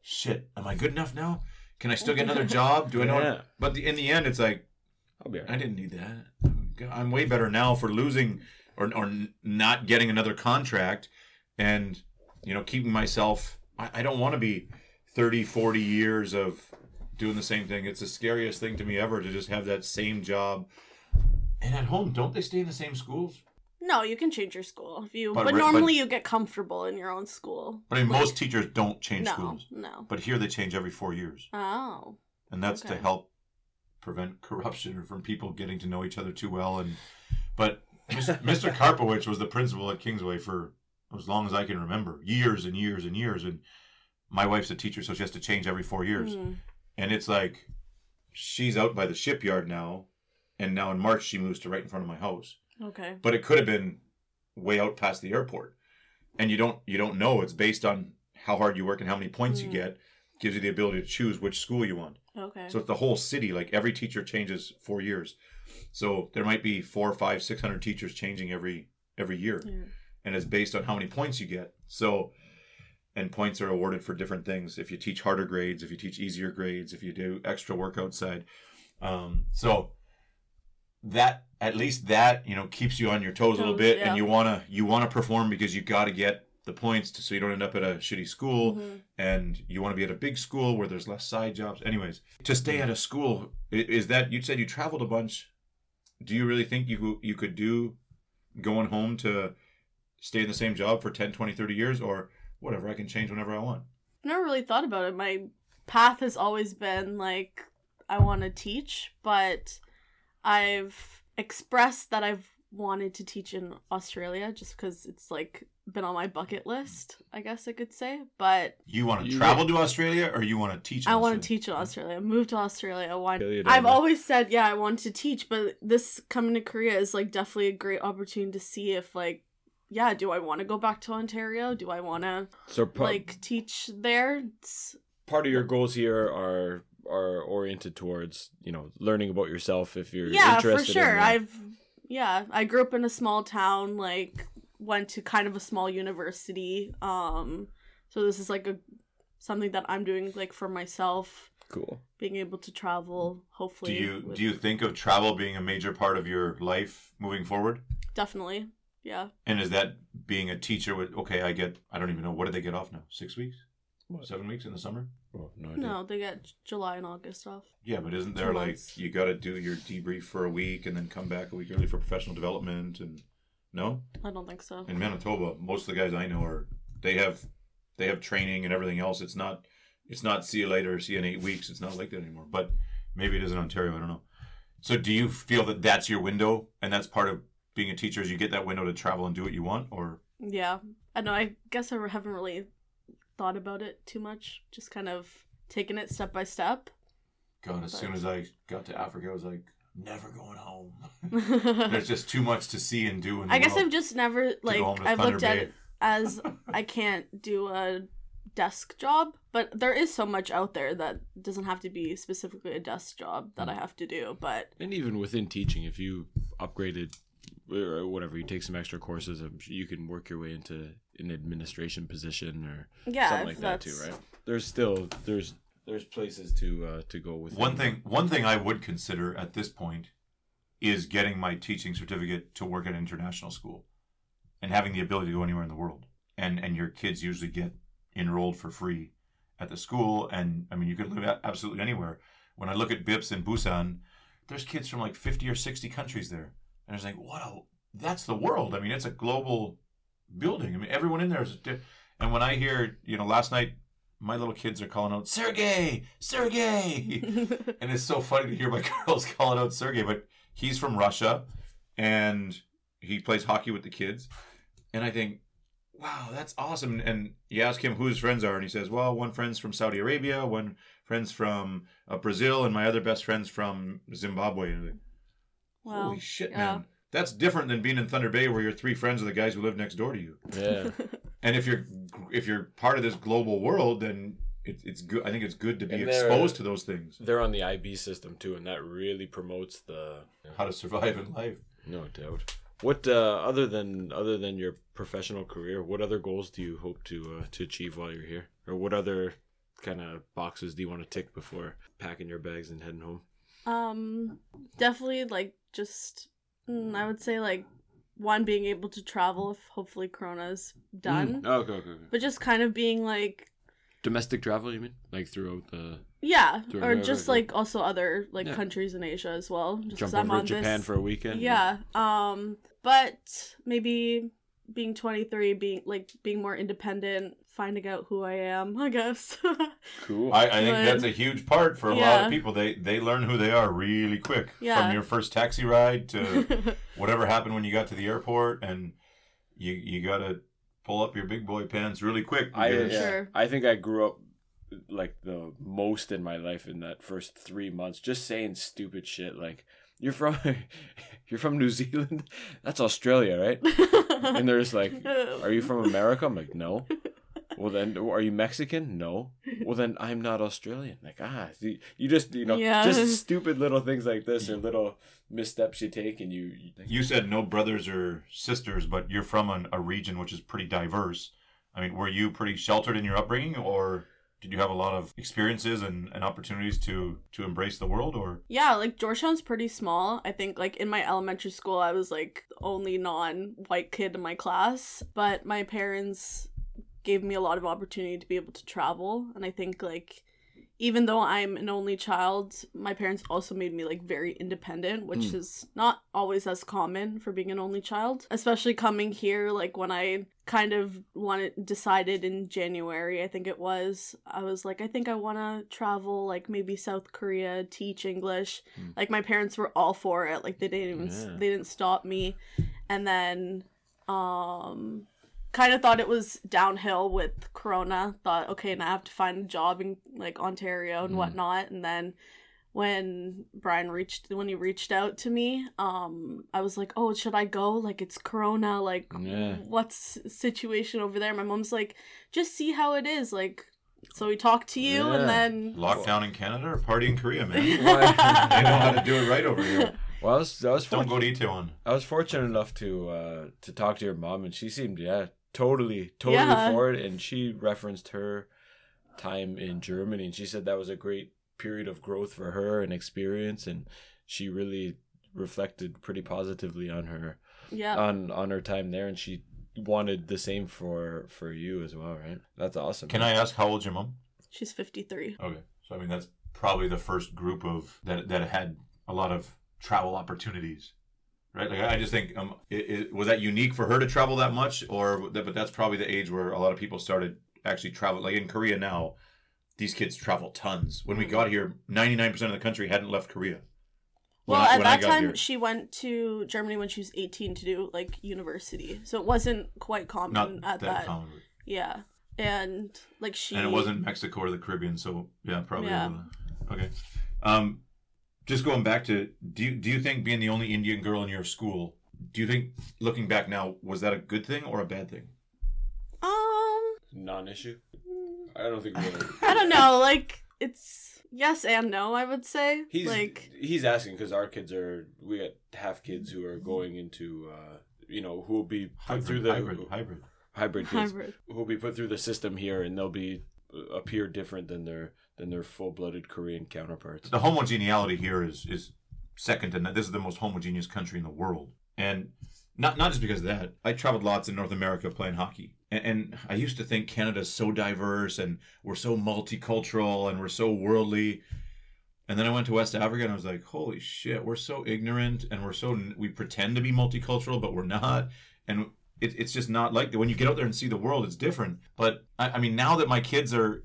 shit am i good enough now can i still get another job do i know Yeah. but the, in the end it's like I'll be I didn't need that. I'm way better now for losing or, or not getting another contract and, you know, keeping myself. I, I don't want to be 30, 40 years of doing the same thing. It's the scariest thing to me ever to just have that same job. And at home, don't they stay in the same schools? no, you can change your school if you, But but, re- but- normally you get comfortable in your own school. But I mean, Like, most teachers don't change no, schools. no. But here they change every four years. Oh, and that's to help prevent corruption or from people getting to know each other too well. And but Mr. Karpowicz was the principal at Kingsway for as long as I can remember, years and years and years. And my wife's a teacher, so she has to change every four years. Mhm. And it's like she's out by the shipyard now, and now in March she moves to right in front of my house. okay. But it could have been way out past the airport, and you don't you don't know. It's based on how hard you work and how many points you Mm. get. Gives you the ability to choose which school you want. Okay. So it's the whole city. Like every teacher changes four years. So there might be four, five, six hundred teachers changing every every year, Yeah. and it's based on how many points you get. So, and points are awarded for different things. If you teach harder grades, if you teach easier grades, if you do extra work outside. Um, so that at least that you know keeps you on your toes a little bit, yeah. and you wanna you wanna perform because you got to get the points to, so you don't end up at a shitty school Mhm. and you want to be at a big school where there's less side jobs. Anyways, to stay at a school is that you said you traveled a bunch. Do you really think you you could do going home to stay in the same job for 10, 20, 30 years or whatever, I can change whenever I want. never really thought about it. My path has always been like I want to teach, but I've expressed that I've wanted to teach in Australia just because it's like been on my bucket list, I guess I could say. But You want to You- travel to Australia or you want to teach? in I want to teach in Australia. Move to Australia. Why? Australia I've always said, yeah, I want to teach, but this coming to Korea is like definitely a great opportunity to see if like, yeah, do I want to go back to Ontario? Do I want to So pro- like teach there? It's, part of your goals here are are oriented towards you know learning about yourself if you're yeah, interested for sure. in I've yeah, I grew up in a small town. Like went to kind of a small university. Um, so this is like a something that I'm doing like for myself. cool Being able to travel, hopefully. Do you with- do you think of travel being a major part of your life moving forward? definitely? Yeah. And is that being a teacher with okay, I get I don't even know what did they get off now? Six weeks, What? seven weeks in the summer? oh, no idea. No, they get July and August off. Yeah, but isn't Two there like months. you got to do your debrief for a week and then come back a week early for professional development and no? I don't think so. In Manitoba, most of the guys I know are they have they have training and everything else. It's not it's not see you later, see you in eight weeks. It's not like that anymore. But maybe it is in Ontario. I don't know. So do you feel that that's your window and that's part of being a teacher? Is you get that window to travel and do what you want, or Yeah. I know. I guess I haven't really thought about it too much. Just kind of taking it step by step. God, as But- soon as I got to Africa, I was like, never going home. There's just too much to see and do. In the guess. I've just never like I've Thunder looked at it as I can't do a desk job, but there is so much out there that doesn't have to be specifically a desk job that I mm. have to do. But and even within teaching if you upgraded or whatever you take some extra courses you can work your way into an administration position or yeah, something like that too right there's still there's there's places to uh to go with One thing, one thing I would consider at this point is getting my teaching certificate to work at an international school, and having the ability to go anywhere in the world. And and your kids usually get enrolled for free at the school, and I mean you could live absolutely anywhere. When I look at BIPS in Busan, there's kids from like 50 or 60 countries there, and it's like, what a that's the world. I mean, it's a global building. I mean, everyone in there is. Di- and when I hear, you know, last night my little kids are calling out Sergey, Sergey. And it's so funny to hear my girls calling out Sergey, but he's from Russia and he plays hockey with the kids. And I think, wow, that's awesome. And you ask him who his friends are, and he says, well, one friend's from Saudi Arabia, one friend's from uh, Brazil, and my other best friend's from Zimbabwe. And like, wow. holy shit, yeah. man. That's different than being in Thunder Bay where your three friends are the guys who live next door to you. yeah And if you're if you're part of this global world, then it, it's good. I think it's good to be exposed to those things. they're on the IB system too and that really promotes the How to survive in life. no doubt what uh other than other than your professional career what other goals do you hope to uh, to achieve while you're here or what other kind of boxes do you want to tick before packing your bags and heading home Um, definitely like just mm, I would say like one being able to travel if hopefully Corona's done, Mm. Oh, okay, okay, okay. but just kind of being like domestic travel you mean like throughout the yeah, Sure, or just like also other like Yeah. countries in Asia as well. Just jump I'm over on to Japan this, for a weekend yeah. Um, but maybe being 23, being like being more independent, finding out who I am. I guess. cool I, I think Good. that's a huge part for a lot of people. They they learn who they are really quick. Yeah. From your first taxi ride to whatever happened when you got to the airport, and you you got to pull up your big boy pants really quick. I yeah, Sure. I think I grew up like the most in my life in that first three months, just saying stupid shit like "You're from you're from New Zealand, that's Australia, right?" And they're just like, "Are you from America?" I'm like, "No." Well then, are you Mexican? No. Well then, I'm not Australian. Like ah, see, you just you know Yeah. just stupid little things like this or little missteps you take and you. you You said no brothers or sisters, but you're from an, a region which is pretty diverse. I mean, were you pretty sheltered in your upbringing, or did you have a lot of experiences and, and opportunities to to embrace the world? Or Yeah, like Georgetown's pretty small. I think like in my elementary school I was like the only non-white kid in my class, but my parents gave me a lot of opportunity to be able to travel and i think like even though i'm an only child my parents also made me like very independent which Mm. is not always as common for being an only child especially coming here like when i kind of wanted decided in january i think it was i was like i think i want to travel like maybe south korea teach english Mm. like my parents were all for it like they didn't even Yeah. they didn't stop me and then um kind of thought it was downhill with corona thought okay now i have to find a job in like ontario and Mm. whatnot and then when brian reached when he reached out to me um i was like oh should i go like it's corona like Yeah. what's situation over there my mom's like just see how it is like so we talked to you Yeah. and then Lockdown in Canada or party in Korea, man. they know how to do it right over here. Well, I was, I was Don't fortunate. go to Itaewon. I was fortunate enough to uh, to talk to your mom, and she seemed yeah totally totally Yeah. for it. And she referenced her time in Germany, and she said that was a great period of growth for her and experience, and she really reflected pretty positively on her yeah on on her time there, and she wanted the same for for you as well, right? That's awesome. Can I ask how old's your mom? she's 53 Okay, so I mean that's probably the first group of that that had a lot of travel opportunities, right? Like I just think, um, it, it, was that unique for her to travel that much, or that, but that's probably the age where a lot of people started actually travel. Like in Korea now, these kids travel tons. When we got here, ninety nine percent of the country hadn't left Korea. Well, I- at that time, here. she went to Germany when she was 18 to do like university. So it wasn't quite common not at that, that. common. Yeah. And like she and it wasn't Mexico or the Caribbean, so yeah, probably. Yeah. Okay. Um, just going back to do you do you think being the only Indian girl in your school, do you think looking back now was that a good thing or a bad thing? um non-issue? I don't think. Really. I don't know, like it's yes and no, I would say. He's like he's asking because our kids are we got half kids who are going into uh you know who will be put through the hybrid, hybrid. hybrid kids hybrid. who will be put through the system here and they'll be uh, appear different than their than their full blooded Korean counterparts. The homogeneity here is is second to none. This is the most homogeneous country in the world, and not not just because of that. I traveled lots in North America playing hockey, and, and I used to think Canada's so diverse and we're so multicultural and we're so worldly. And then I went to West Africa and I was like, holy shit, we're so ignorant and we're so we pretend to be multicultural, but we're not. And it, it's just not like that. When you get out there and see the world, it's different. But I, I mean, now that my kids are,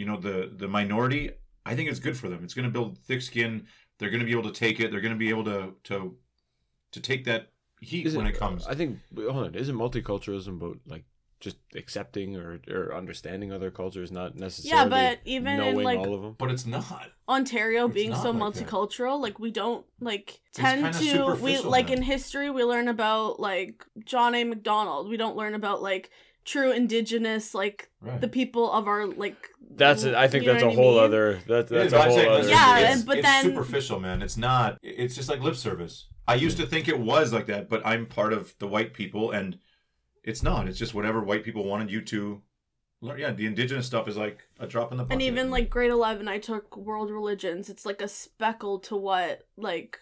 you know, the the minority, I think it's good for them. It's going to build thick skin. They're going to be able to take it. They're going to be able to to to take that heat Is when it comes. I think hold on, isn't multiculturalism about like just accepting or, or understanding other cultures, not necessarily yeah, but even in, like, all of them. but it's not. Ontario It's being not so like that. multicultural, like we don't like tend to we like then. in history we learn about like John A. Macdonald. We don't learn about like true indigenous like Right. the people of our like That's it I think that's a what I whole mean? other that, that's a I'm whole saying, other Yeah, it's, and- but it's then- superficial, man. It's not. It's just like lip service. I used to think it was like that, but I'm part of the white people, and it's not. It's just whatever white people wanted you to learn. Yeah, the indigenous stuff is like a drop in the bucket. and even like grade 11 I took world religions. It's like a speckle to what like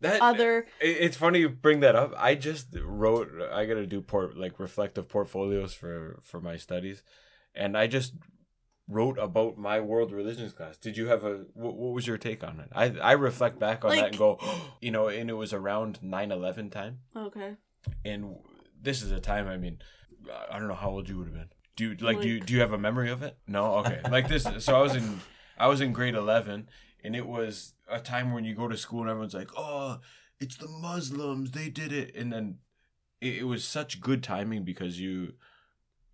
that other It's funny you bring that up. I just wrote. I gotta do port like reflective portfolios for for my studies, and I just wrote about my world religions class. Did you have a what, what was your take on it? I I reflect back on that and go, you know, and it was around 9-11 time, okay. and this is a time. I mean, I don't know how old you would have been. Do you like, do you do you have a memory of it? No. Okay. Like this. So I was in I was in grade eleven, and it was a time when you go to school and everyone's like, "Oh, it's the Muslims. They did it," and then it, it was such good timing because you.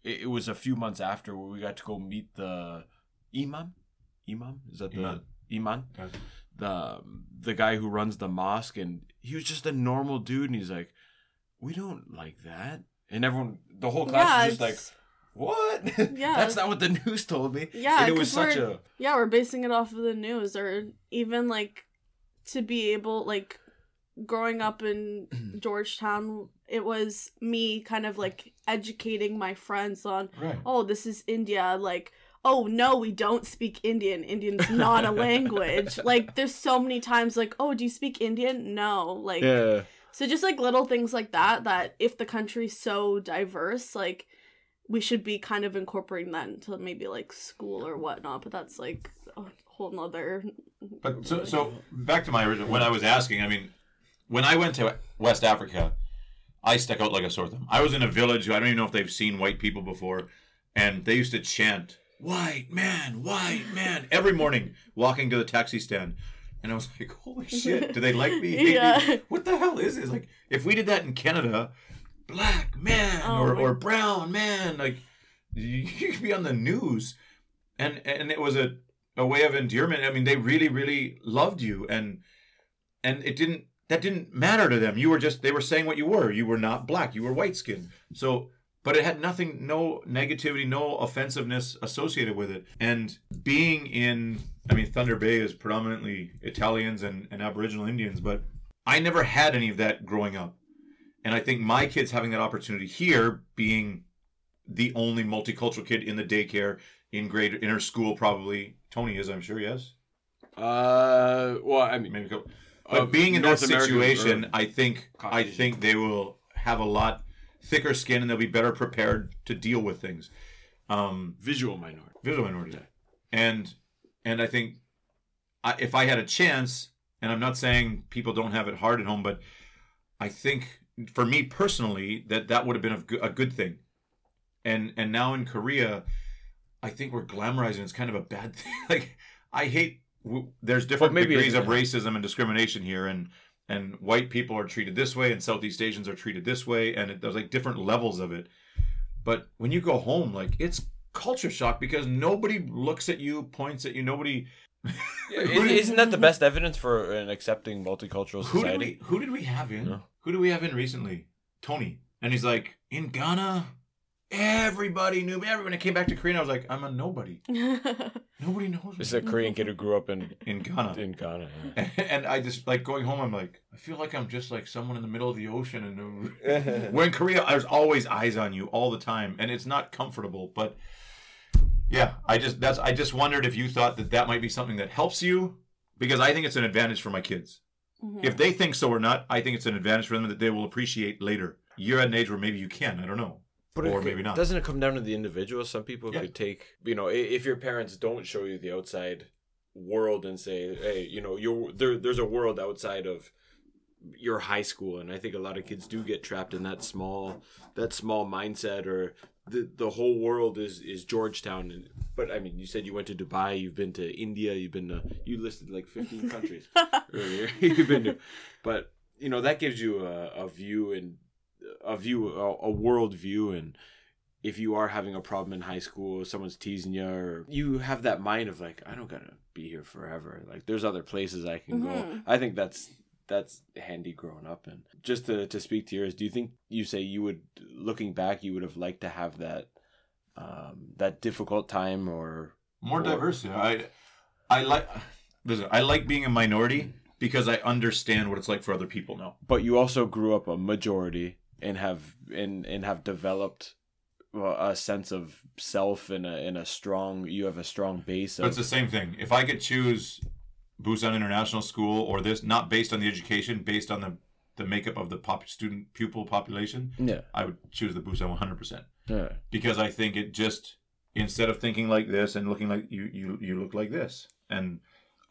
It, it was a few months after where we got to go meet the imam. Imam is that the Imam. imam? The um, the guy who runs the mosque, and he was just a normal dude, and he's like, "We don't like that," and everyone, the whole class yeah, was just like. What? Yeah. That's not what the news told me. Yeah, And it was such a yeah, we're basing it off of the news or even like to be able like growing up in Georgetown, it was me kind of like educating my friends on, right. oh, this is India, like oh no, we don't speak Indian. Indian's not a language. Like there's so many times like, oh, do you speak Indian? No. Like yeah. so just like little things like that that if the country's so diverse, like we should be kind of incorporating that into maybe like school or whatnot. But that's like a whole nother. But so so back to my original when I was asking, I mean, when I went to West Africa, I stuck out like a sore thumb. I was in a village. I don't even know if they've seen white people before, and they used to chant "White man, white man" every morning walking to the taxi stand. And I was like, "Holy shit! Do they like me? Yeah. What the hell is this? Like, if we did that in Canada, black man Oh or, or brown man, like you, you could be on the news, and and it was a a way of endearment. I mean, they really really loved you, and and it didn't that didn't matter to them. You were just they were saying what you were. You were not black. You were white skinned. So. But it had nothing, no negativity, no offensiveness associated with it. And being in, I mean, Thunder Bay is predominantly Italians and, and Aboriginal Indians, but I never had any of that growing up. And I think my kids having that opportunity here, being the only multicultural kid in the daycare, in grade, in her school, probably Tony is, I'm sure, yes, Uh, well, I mean, maybe. But Uh, being in North that American situation, I think I think they will have a lot thicker skin and they'll be better prepared to deal with things. Um, visual minority. visual minority, and and I think I, if I had a chance, and I'm not saying people don't have it hard at home, but I think for me personally that that would have been a good, a good thing. And and now in Korea, I think we're glamorizing. It's kind of a bad thing. like I hate. There's different degrees of racism and discrimination here, and and white people are treated this way, and Southeast Asians are treated this way, and it, there's like different levels of it. But when you go home, like it's culture shock because nobody looks at you, points at you, nobody. Who did- Isn't that the best evidence for an accepting multicultural who did society? we who did we have in? No. Who do we have in recently? Tony, and he's like in Ghana. Everybody knew me. Everyone I came back to Korea, I was like, I'm a nobody. Nobody knows me This is a Korean kid who grew up in in Ghana. in Ghana. yeah. and I just like going home. I'm like, I feel like I'm just like someone in the middle of the ocean. And we're in Korea, there's always eyes on you all the time, and it's not comfortable. But yeah, I just that's I just wondered if you thought that that might be something that helps you, because I think it's an advantage for my kids. Mm-hmm. If they think so or not, I think it's an advantage for them that they will appreciate later. You're at an age where maybe you can. I don't know, But or it, maybe not. Doesn't it come down to the individual? Some people Yeah. could take, you know, if your parents don't show you the outside world and say, hey, you know, you there, there's a world outside of your high school, and I think a lot of kids do get trapped in that small, that small mindset, or the the whole world is is Georgetown. And but I mean, you said you went to Dubai, you've been to India, you've been to, you listed like 15 countries earlier. you've been to, but you know that gives you a, a view and a view, a, a world view, and if you are having a problem in high school, someone's teasing you, or you have that mind of like, I don't gotta be here forever. Like, there's other places I can go. Mhm. I think that's that's handy growing up. And just to to speak to yours, do you think you say you would, looking back, you would have liked to have that um, that difficult time or More Or- diversity. I I like listen. I like being a minority because I understand what it's like for other people now. but you also grew up a majority and have and and have developed a sense of self and a and a strong you have a strong base But it's the same thing. If I could choose Busan International School or this, not based on the education, based on the the makeup of the pop student pupil population, yeah. I would choose the Busan 100 percent. Yeah. Because I think it just instead of thinking like this and looking like you you you look like this. And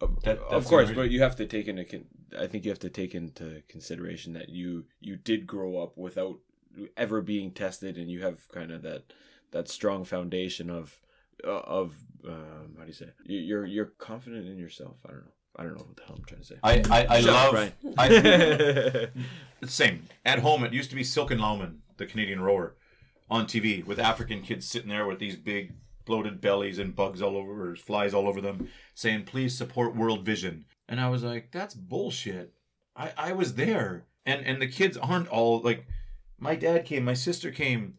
of, That- of course but you have to take into i think you have to take into consideration that you you did grow up without ever being tested and you have kind of that that strong foundation of of um, how do you say You- you're you're confident in yourself i don't know i don't know what the hell i'm trying to say I I, I Shut up, love I, Same. At home, it used to be Silken and Laumann, the Canadian rower, on TV with African kids sitting there with these big bloated bellies and bugs all over, or flies all over them, saying, please support World Vision. And I was like, that's bullshit. I, I was there. And, and the kids aren't all like, my dad came, my sister came.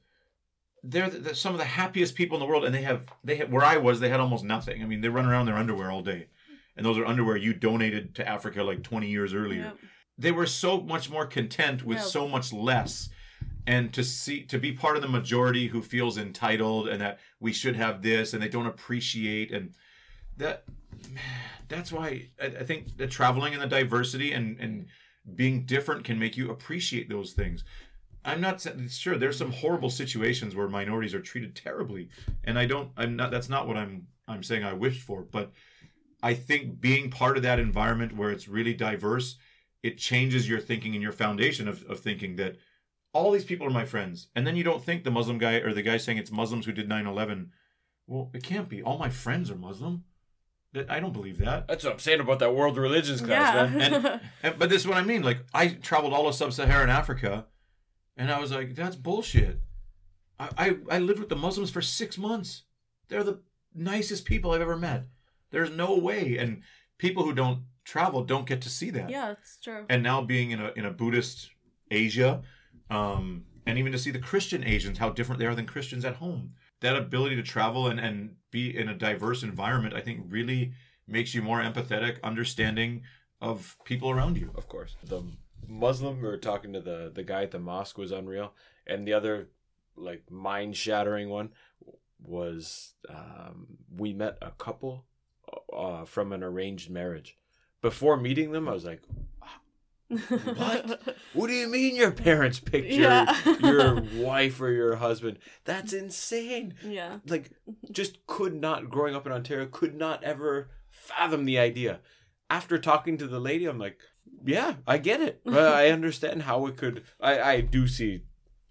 They're the, the- some of the happiest people in the world, and they have they have, where I was, they had almost nothing. I mean, they run around in their underwear all day, and those are underwear you donated to Africa like twenty years earlier Yep. they were so much more content with Yeah. so much less and to see to be part of the majority who feels entitled and that we should have this and they don't appreciate and that that's why I, I think the traveling and the diversity and and being different can make you appreciate those things I'm not sure. There's some horrible situations where minorities are treated terribly, and I don't. I'm not. That's not what I'm. I'm saying I wished for, but I think being part of that environment where it's really diverse, it changes your thinking and your foundation of, of thinking that all these people are my friends, and then you don't think the Muslim guy or the guy saying it's Muslims who did 9/11. Well, it can't be. All my friends are Muslim. That I don't believe that. That's what I'm saying about that world religions class, yeah. man. And- And, but this is what I mean. Like I traveled all of sub-Saharan Africa, and I was like, "That's bullshit." I, I I lived with the Muslims for six months. They're the nicest people I've ever met. There's no way, and people who don't travel don't get to see that. yeah, it's true. And now being in a in a Buddhist Asia, um, and even to see the Christian Asians, how different they are than Christians at home. That ability to travel and and be in a diverse environment, I think, really makes you more empathetic, understanding of people around you. Of course. The Muslim we were talking to the the guy at the mosque was unreal, and the other like mind shattering one was um, we met a couple uh, from an arranged marriage. Before meeting them, I was like, What? "What do you mean your parents picked your your wife or your husband? That's insane." yeah. like just could not growing up in Ontario could not ever fathom the idea. After talking to the lady, I'm like, yeah, I get it. Uh, I understand how it could. I I do see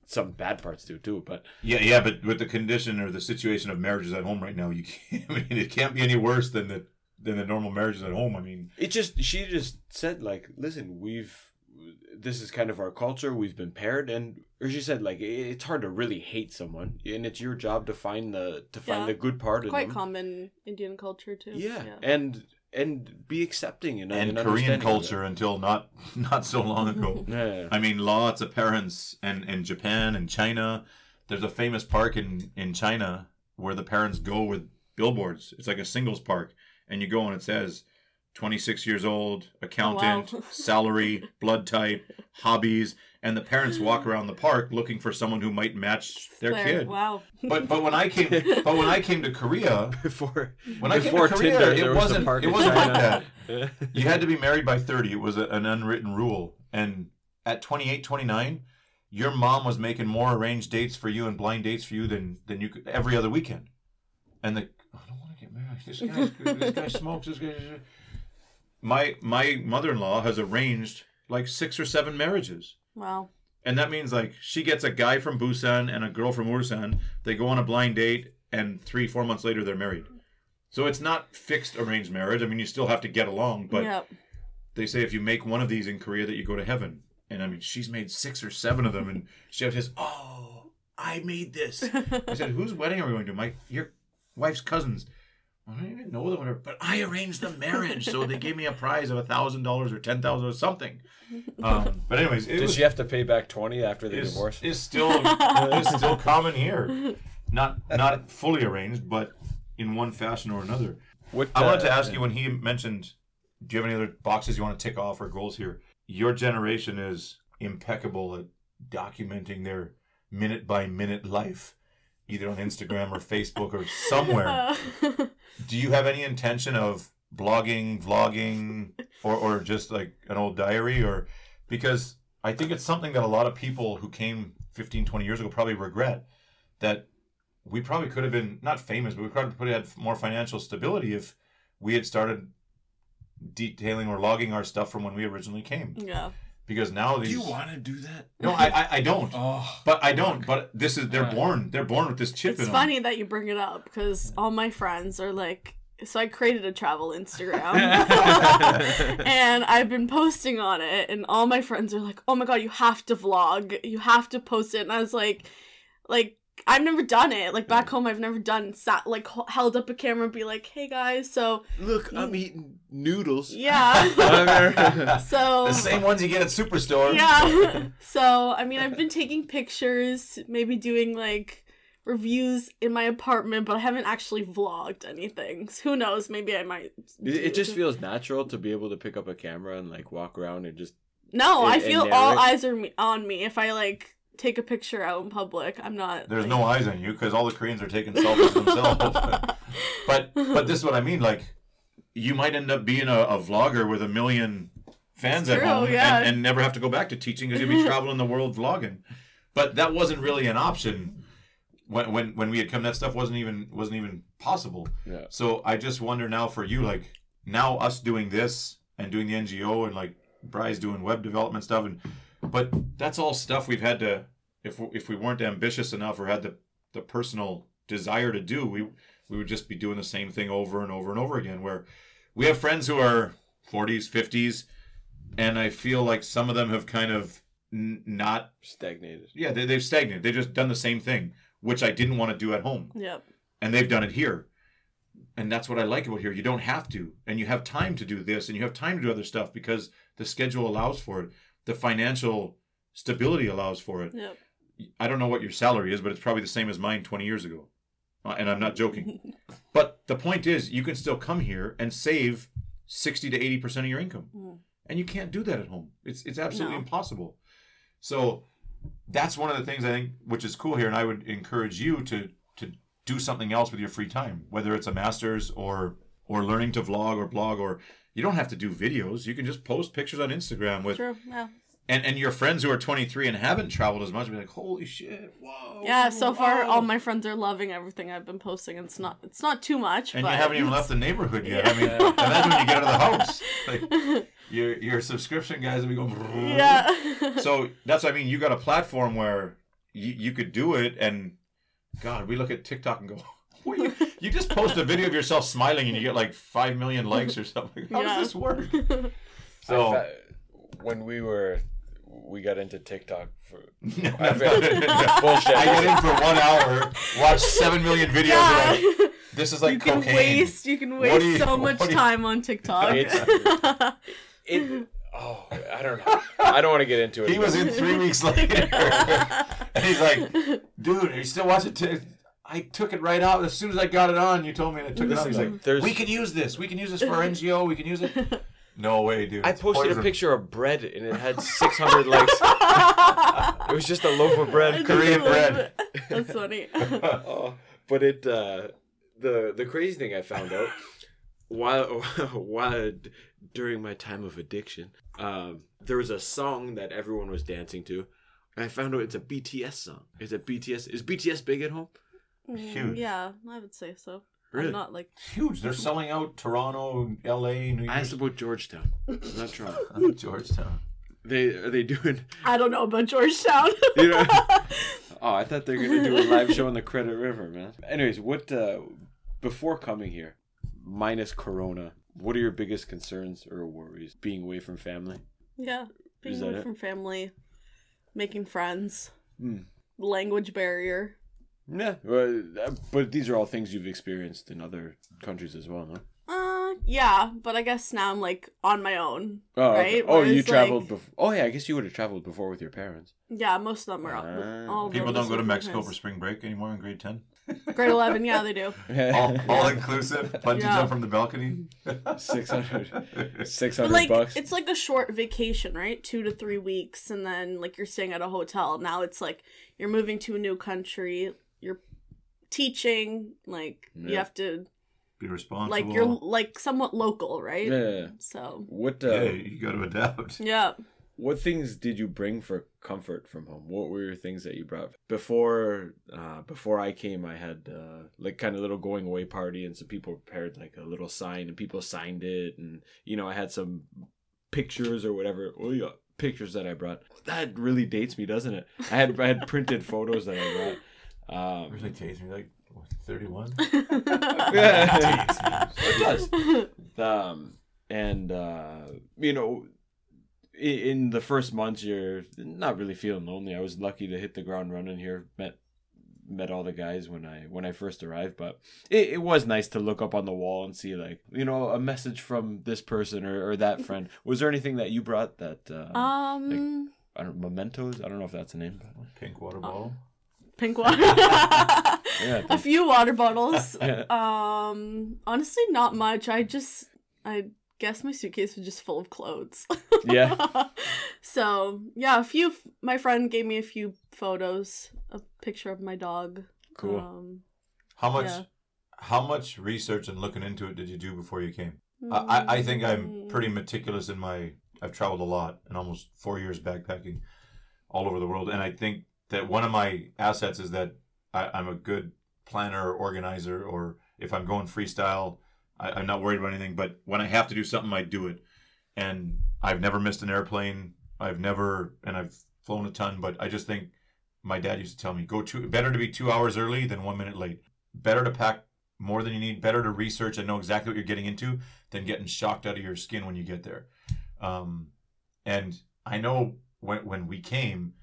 some bad parts to it too, but Yeah, yeah, but with the condition or the situation of marriages at home right now, you can't. I mean, it can't be any worse than the than the normal marriages at home. I mean, it just she just said like, listen, we've this is kind of our culture. We've been paired, and or she said like it- it's hard to really hate someone, and it's your job to find the to find Yeah. the good part in Quite them. common Indian culture too. Yeah. and and be accepting and and and Korean understanding of it. culture until not not so long ago. Yeah. I mean, lots of parents and in Japan and China. There's a famous park in in China where the parents go with billboards. It's like a singles park, and you go and it says, 26 years old, accountant, wow. salary, blood type, hobbies, and the parents walk mm. around the park looking for someone who might match their There, kid. Wow. But but when I came but when I came to Korea, before when I came before to Korea, Tinder, it was the wasn't it wasn't like that. You had to be married by 30. It was a, an unwritten rule. And at 28, 29, your mom was making more arranged dates for you and blind dates for you than than you could every other weekend. And the I don't want to get married. This guy this guy smokes. This guy. My my mother-in-law has arranged like six or seven marriages. Wow. And that means like she gets a guy from Busan and a girl from Ulsan. They go on a blind date, and three, four months later, they're married. So it's not fixed arranged marriage. I mean, you still have to get along, but yep. they say if you make one of these in Korea, that you go to heaven. And I mean, she's made six or seven of them, and she says, "Oh, I made this." I said, "Whose wedding are we going to? My your wife's cousins." I don't even know them, whatever, but I arranged the marriage, so they gave me a prize of a thousand dollars or ten thousand or something. Um, but anyways, Did was she have to pay back twenty after the divorce? is still is still common here. Not not fully arranged, but in one fashion or another. What, I wanted to uh, ask you when he mentioned, do you have any other boxes you want to tick off or goals here? Your generation is impeccable at documenting their minute by minute life, either on Instagram or Facebook or somewhere. Do you have any intention of blogging, vlogging, or, or just like an old diary? Or because I think it's something that a lot of people who came 15, 20 years ago probably regret that we probably could have been not famous, but we probably could have had more financial stability if we had started detailing or logging our stuff from when we originally came. yeah. Because now these Do you want to do that? no, I, I I don't. Oh, But I don't. But this is they're Yeah. born. They're born with this chip It's in them. funny that you bring it up because all my friends are like, so I created a travel Instagram and I've been posting on it, and all my friends are like, oh my god, you have to vlog, you have to post it. And I was like, like, I've never done it. Like back mm. home, I've never done sat like h- held up a camera and be like, hey guys, so Look, I'm mm. eating noodles. yeah. so The same ones you get at Superstore. yeah. so I mean, I've been taking pictures, maybe doing like reviews in my apartment, but I haven't actually vlogged anything. So who knows? Maybe I might. It, it just feels natural to be able to pick up a camera and like walk around and just. no. I feel all eyes are me- on me if I like take a picture out in public. I'm not. There's like- no eyes on you because all the Koreans are taking selfies themselves. but but this is what I mean. Like you might end up being a, a vlogger with a million fans It's at home yeah. and, and never have to go back to teaching because you'll be traveling the world vlogging. but that wasn't really an option when when when we had come. That stuff wasn't even wasn't even possible. Yeah. So I just wonder now for you, like now us doing this and doing the NGO and like Bry's doing web development stuff, and but that's all stuff we've had to if we- if we weren't ambitious enough or had the the personal desire to do, we we would just be doing the same thing over and over and over again. Where we have friends who are 40s, 50s, and I feel like some of them have kind of n- not Stagnated. yeah they, they've stagnated. They've just done the same thing, which I didn't want to do at home Yep. and they've done it here. And that's what I like about here. You don't have to, and you have time to do this, and you have time to do other stuff because the schedule allows for it. The financial stability allows for it. Yep. I don't know what your salary is, but it's probably the same as mine 20 years ago. Uh, And I'm not joking. but the point is, you can still come here and save 60 to 80% of your income. Mm. And you can't do that at home. It's, it's absolutely No. impossible. So that's one of the things I think which is cool here. And I would encourage you to, to do something else with your free time, whether it's a master's or, or learning to vlog or blog, or you don't have to do videos. You can just post pictures on Instagram with True. Yeah. and and your friends who are 23 and haven't traveled as much be like holy shit whoa Yeah. So far, all my friends are loving everything I've been posting. It's not. It's not too much. and but you haven't even left the neighborhood yet i mean Yeah. imagine when you get out of the house like your your subscription guys will be going yeah. so that's what i mean you got a platform where you, you could do it and god we look at tiktok and go you, you just post a video of yourself smiling and you get like 5 million likes or something how Yeah. does this work so fa- when we were, we got into TikTok for No, no. Bullshit. I get in for one hour, watch seven million videos. yeah. and like, this is like you can cocaine. waste. You can waste you- so much you- time on TikTok. It's- it. Oh, I don't know. I don't want to get into it. He was in three weeks later, and he's like, "Dude, are you still watching?" T- I took it right out as soon as I got it on. You told me, and I took it out. He's like, There's- "We can use this. We can use this for our NGO. We can use it." No way, dude. I It's posted a picture of bread and it had 600 likes. It was just a loaf of bread, Korean bread. That's funny. oh, but it uh, the the crazy thing I found out while while during my time of addiction, um, there was a song that everyone was dancing to. And I found out it's a BTS song. Is it BTS? Is BTS big at home? Huge. Yeah, I would say so. Really? I'm not like Huge. They're selling out Toronto, L.A., New York. I asked about Georgetown, not Toronto. Georgetown. They are they doing? I don't know about Georgetown. You know? Oh, I thought they were gonna do a live show in the Credit River, man. Anyways, what uh, before coming here, minus Corona, what are your biggest concerns or worries? Being away from family. yeah, being away it? from family, making friends, Hmm. language barrier. Yeah, uh, but these are all things you've experienced in other countries as well, no? Uh, yeah, but I guess now I'm like on my own. Oh, okay. Right, oh, you traveled like- before. Oh, yeah, I guess you would have traveled before with your parents. Yeah, most of them are. Ah. all People don't go to Mexico for spring break anymore in grade ten. grade eleven. Yeah, they do. all, all inclusive. Bungee Yeah. jump from the balcony. 600 600 like, bucks. it's like a short vacation, right? Two to three weeks, and then like you're staying at a hotel. Now it's like you're moving to a new country. You're teaching. Like you have to Be responsible. like you're like somewhat local, right? yeah. So What uh, Yeah, you got to adapt. yeah. what things did you bring for comfort from home? What were your things that you brought before? Uh, before I came, I had uh, like kind of little going away party, and some people prepared like a little sign, and people signed it, and you know I had some pictures or whatever. Oh yeah, pictures that I brought. That really dates me, doesn't it? I had I had printed photos that I brought. Um, Really tastes me like what, 31. it does. Um, and uh, you know, in, in the first months, you're not really feeling lonely. I was lucky to hit the ground running here. Met met all the guys when I when I first arrived, but it, it was nice to look up on the wall and see like you know a message from this person or, or that friend. Was there anything that you brought that uh, um, I don't mementos? I don't know if that's a name. But... Pink water bottle. Pink water. Yeah, a few water bottles. Um, honestly, not much. I just, I guess my suitcase was just full of clothes. Yeah. so yeah, a few. My friend gave me a few photos, a picture of my dog. Cool. Um, How much? Yeah. How much research and looking into it did you do before you came? I, I I think I'm mm, pretty meticulous in my. I've traveled a lot and almost four years backpacking, all over the world, and I think that one of my assets is that I, I'm a good planner or organizer, or if I'm going freestyle, I, I'm not worried about anything. But when I have to do something, I do it. And I've never missed an airplane. I've never, and I've flown a ton. But I just think my dad used to tell me, go two, better to be two hours early than one minute late. Better to pack more than you need. Better to research and know exactly what you're getting into than getting shocked out of your skin when you get there. Um, and I know when when we came,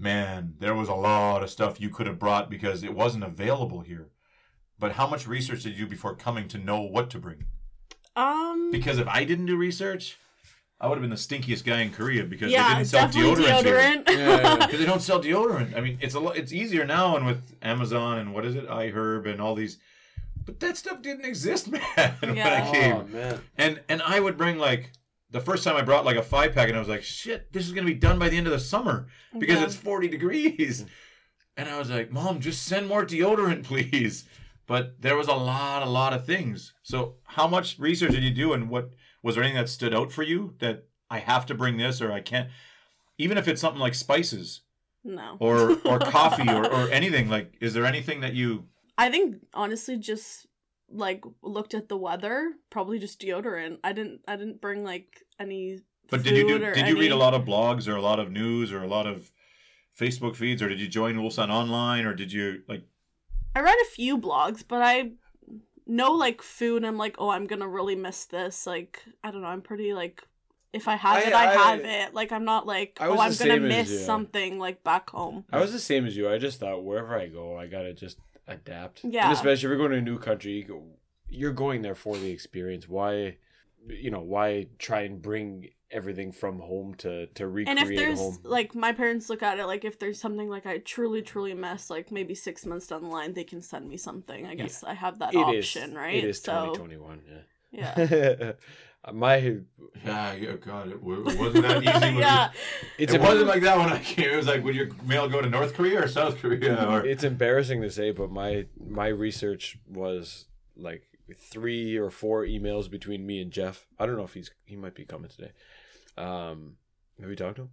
man, there was a lot of stuff you could have brought because it wasn't available here. But how much research did you do before coming to know what to bring? Um. Because if I didn't do research, I would have been the stinkiest guy in Korea because they didn't sell definitely deodorant. here. deodorant. Yeah, Because they don't sell deodorant. I mean, it's a lot. It's easier now, and with Amazon and what is it, iHerb and all these. But that stuff didn't exist, man, Yeah. when I came. Oh man. And and I would bring like the first time I brought like a five pack, and I was like, shit, this is gonna be done by the end of the summer because Yeah. it's forty degrees. And I was like, Mom, just send more deodorant, please. But there was a lot, a lot of things. So how much research did you do, and what was there anything that stood out for you that I have to bring this or I can't? Even if it's something like spices no. or or coffee or, or anything, like is there anything that you I think honestly, just like looked at the weather, probably just deodorant. I didn't. I didn't bring like any. But did you do? food or Did you read a lot of blogs or a lot of news or a lot of Facebook feeds, or did you join Ulsan online, or did you like? I read a few blogs, but I know like food. I'm like, oh, I'm gonna really miss this. Like, I don't know. I'm pretty like, if I have I- it, I, I- have it. Like, I'm not like, oh, I'm gonna miss you. something like back home. I was the same as you. I just thought wherever I go, I gotta just adapt. Yeah. And especially if you're going to a new country, you go, you're going there for the experience. Why, you know, why try and bring everything from home to to recreate And if there's home? like my parents look at it like if there's something like I truly truly miss like maybe six months down the line they can send me something. I guess I have that It is. option, right? It is so 2021. yeah. Yeah. My Yeah, yeah, God, it, wa- it wasn't that easy. When yeah. it's it wasn't like that when I came. It was like, would your mail go to North Korea or South Korea? Or it's embarrassing to say, but my my research was like three or four emails between me and Jeff. I don't know if he's he might be coming today. Um, have we talked to him?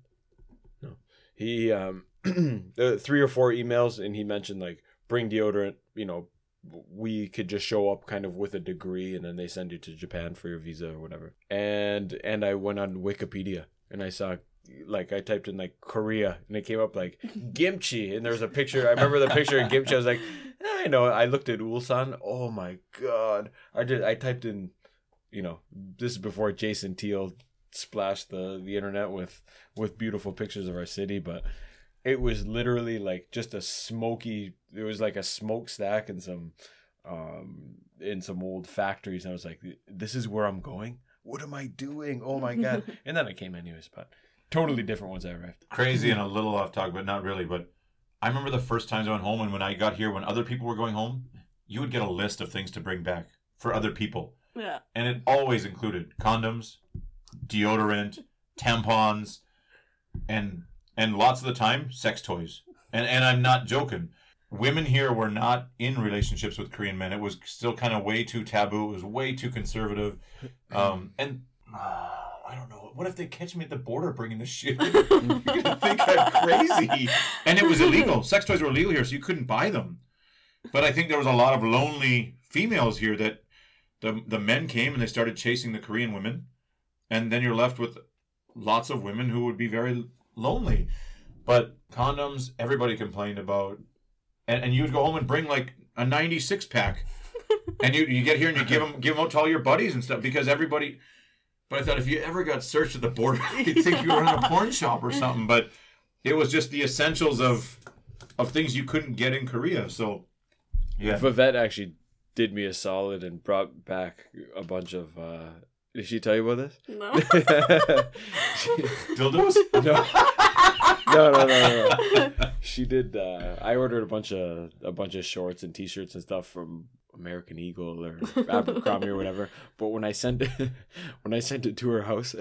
No. He um, uh, three or four emails, and he mentioned like bring deodorant. You know, we could just show up kind of with a degree, and then they send you to Japan for your visa or whatever. And and I went on Wikipedia and I saw like I typed in like Korea and it came up like kimchi and there was a picture. I remember the picture of kimchi. I was like, "Eh, I know. I looked at Ulsan. Oh my god! I did. I typed in, you know, this is before Jason Teal splashed the the internet with with beautiful pictures of our city, but it was literally like just a smoky. It was like a smokestack and some um in some old factories. And I was like, this is where I'm going. What am I doing? Oh my god! and then I came anyways, but totally different once I arrived. crazy and a little off topic, but not really. But I remember the first times I went home, and when I got here, when other people were going home, you would get a list of things to bring back for other people, Yeah. and it always included condoms, deodorant, tampons, and and lots of the time sex toys. And and I'm not joking. Women here were not in relationships with Korean men. It was still kind of way too taboo. It was way too conservative. Um, and uh, I don't know. What if they catch me at the border bringing this shit? You're gonna think I'm crazy. And it was illegal. Sex toys were illegal here, so you couldn't buy them. But I think there was a lot of lonely females here that the the men came and they started chasing the Korean women, and then you're left with lots of women who would be very lonely. But condoms, everybody complained about, and, and you would go home and bring like a 96 pack, and you you get here and you give them give them out to all your buddies and stuff because everybody. But I thought if you ever got searched at the border, you'd think you were in a porn shop or something. But it was just the essentials of of things you couldn't get in Korea. So yeah, Vivette actually did me a solid and brought back a bunch of. uh Did she tell you about this? No. dildos. no. no, no, no, no, no. She did. Uh, I ordered a bunch of a bunch of shorts and T-shirts and stuff from American Eagle or Abercrombie or whatever. But when I sent it, when I sent it to her house,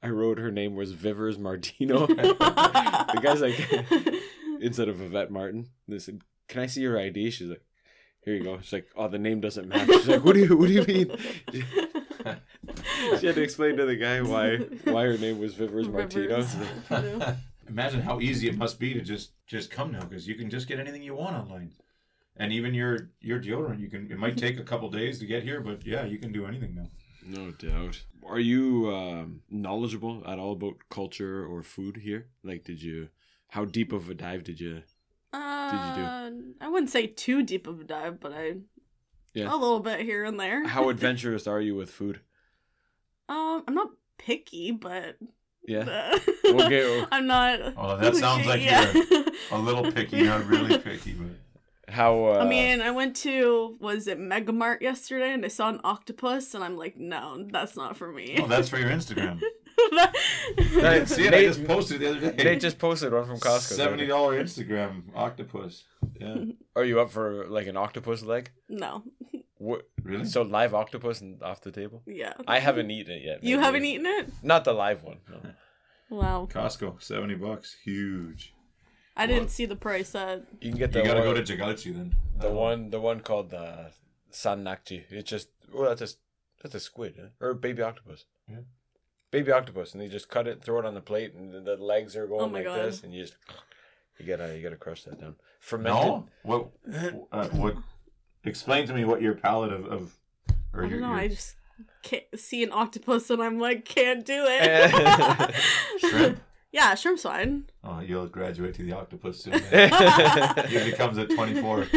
I wrote her name was Vivers Martino. the guy's like, instead of Vivette Martin, they said, "Can I see your ID?" She's like, "Here you go." She's like, "Oh, the name doesn't match." She's like, "What do you What do you mean?" She had to explain to the guy why why her name was Vivers Martino. Rivers. imagine how easy it must be to just just come now because you can just get anything you want online. And even your your deodorant, you can. It might take a couple days to get here, but yeah, you can do anything now. No doubt. Are you um, knowledgeable at all about culture or food here? Like, did you? How deep of a dive did you? Uh, do? I wouldn't say too deep of a dive, but I Yeah. a little bit here and there. How adventurous are you with food? Um, I'm not picky, but Yeah. Okay. I'm not. Oh, that sounds like you're. A little picky, not really picky, but How? Uh, I mean, I went to was it Megamart yesterday, and I saw an octopus, and I'm like, no, that's not for me. oh, that's for your Instagram. Nate- See it? I Nate- just posted the other day. Nate just posted one from Costco. Seventy dollar Instagram octopus. Yeah, Are you up for like an octopus leg? no, What? really? So live octopus and off the table? yeah. I haven't eaten it yet. You maybe. haven't eaten it? Not the live one. No. Wow, Costco, seventy bucks, huge. I didn't see the price. At You can get the You gotta one, go to Jagalchi then. the uh, one the one called the Sannakji. It's just well that's a that's a squid huh? or a baby octopus. Yeah. Baby octopus, and they just cut it, throw it on the plate, and the, the legs are going Oh like God. this, and you just you gotta you gotta crush that down. Fermented. No, what? Uh, what? Explain to me what your palate of, of or I your, don't know. your I just can't see an octopus, and I'm like, can't do it. shrimp. Yeah, shrimp's fine. Oh, you'll graduate to the octopus soon. man. becomes comes at twenty four.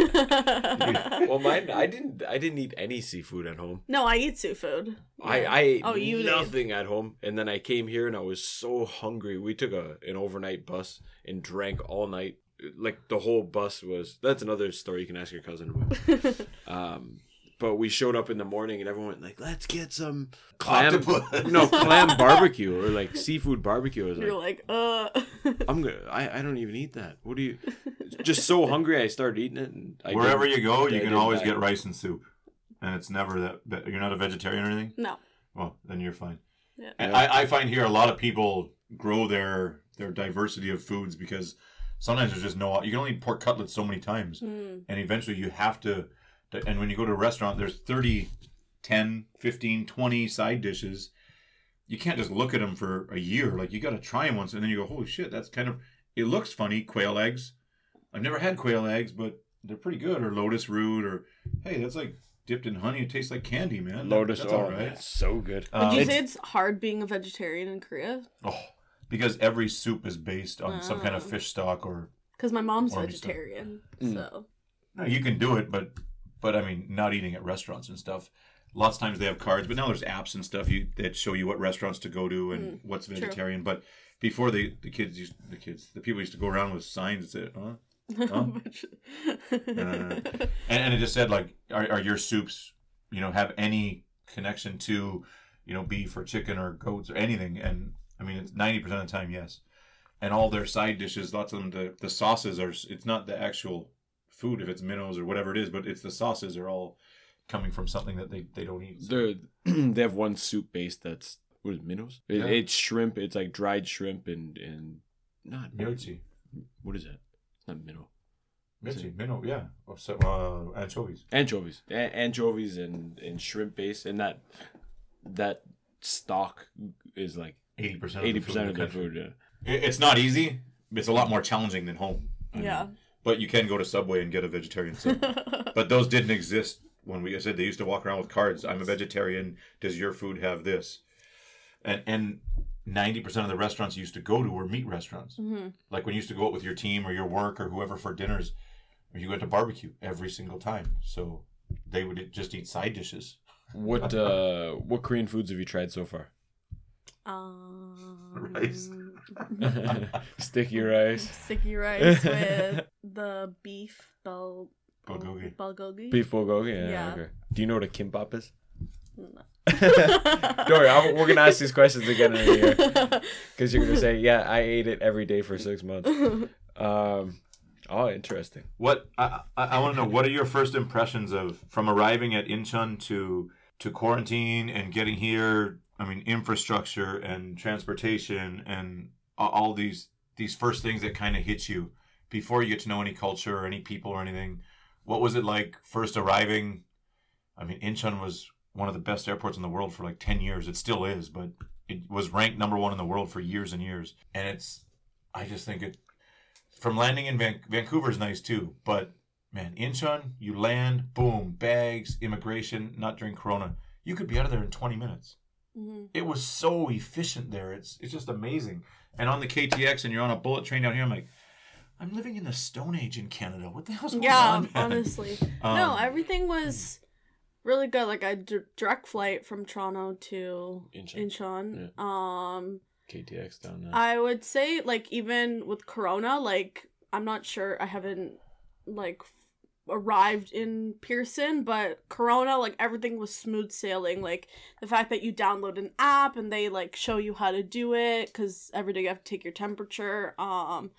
well, mine I didn't I didn't eat any seafood at home. no, I eat seafood. I, Yeah. I ate Oh, you did. nothing at home, and then I came here and I was so hungry. We took a an overnight bus and drank all night. Like the whole bus was. That's another story you can ask your cousin about. um, but we showed up in the morning and everyone went like, "Let's get some clam, Octopus. no clam barbecue or like seafood barbecue." I was You're like, like, uh. "I'm gonna. I, I don't even eat that. What do you?" Just so hungry, I started eating it. And I Wherever didn't- you go, I you can always get rice and soup, and it's never that. that you're not a vegetarian or anything. no. Well, then you're fine. Yeah. And Yeah. I, I find here a lot of people grow their their diversity of foods because sometimes there's just no. You can only eat pork cutlets so many times, Mm. and eventually you have to. And when you go to a restaurant, there's 30, 10, 15, 20 side dishes. You can't just look at them for a year. Like you got to try them once, and then you go, "Holy shit, that's kind of." It looks funny, quail eggs. I've never had quail eggs, but they're pretty good. Or lotus root, or hey, that's like dipped in honey. It tastes like candy, man. Lotus. That's oh, all right. it's so good. Would Um, you it's- say it's hard being a vegetarian in Korea? Oh, because every soup is based on some kind of Oh. fish stock, or Because my mom's Or be stuff. vegetarian, Mm. so no, you can do it, but but I mean, not eating at restaurants and stuff. Lots of times they have cards, but now there's apps and stuff you that show you what restaurants to go to and Mm, what's true. vegetarian. But before they the kids used the kids the people used to go around with signs that said, huh? and, and it just said like, are, are your soups, you know, have any connection to, you know, beef or chicken or goats or anything? And I mean, it's ninety percent of the time, yes. And all their side dishes, lots of them, the, the sauces are. It's not the actual food if it's minnows or whatever it is, but it's the sauces are all coming from something that they, they don't eat. So- They're, they have one soup base that's what is it, minnows? It, Yeah. It's shrimp. It's like dried shrimp and and not Myeolchi, What is that? It's not minnow. myeolchi, minnow, yeah, or so, uh, anchovies. Anchovies, A- anchovies and and shrimp base, and that that stock is like Eighty percent. eighty percent of the country. food. Yeah. It- It's not easy. It's a lot more challenging than home. I mean, yeah. But you can go to Subway and get a vegetarian sub. but those didn't exist when we I said they used to walk around with cards. I'm a vegetarian. Does your food have this? And and ninety percent of the restaurants you used to go to were meat restaurants. Mhm. Like when you used to go out with your team or your work or whoever for dinners, you went to barbecue every single time. So they would just eat side dishes. What uh what Korean foods have you tried so far? Um, Rice. Sticky rice, Sticky rice with the beef bul Bulgogi. bulgogi. beef bulgogi. Yeah. Yeah. Okay. Do you know what a kimbap is? No. Don't worry, I'm, we're gonna ask these questions again in a year because you're gonna say, "Yeah, I ate it every day for six months." Um, oh, interesting. What I I, I want to know what are your first impressions of from arriving at Incheon to to quarantine and getting here? I mean, infrastructure and transportation and a- all these these first things that kind of hit you before you get to know any culture or any people or anything. What was it like first arriving? I mean, Incheon was one of the best airports in the world for like ten years. It still is, but it was ranked number one in the world for years and years. And it's I just think it from landing in Van- Vancouver's nice too, but man, Incheon, you land, boom, bags, immigration, not during Corona. You could be out of there in 20 minutes. Mhm. It was so efficient there. It's it's just amazing. And on the KTX, and you're on a bullet train down here. I'm like, I'm living in the Stone Age in Canada. What the hell's going Yeah, on? man? honestly. Um, no, everything was really good. Like I d- direct flight from Toronto to Incheon. Incheon. Um, KTX down there. I would say like even with Corona, like I'm not sure. I haven't like f- arrived in Pearson, but Corona, like everything was smooth sailing. Like the fact that you download an app and they like show you how to do it because every day you have to take your temperature. Um,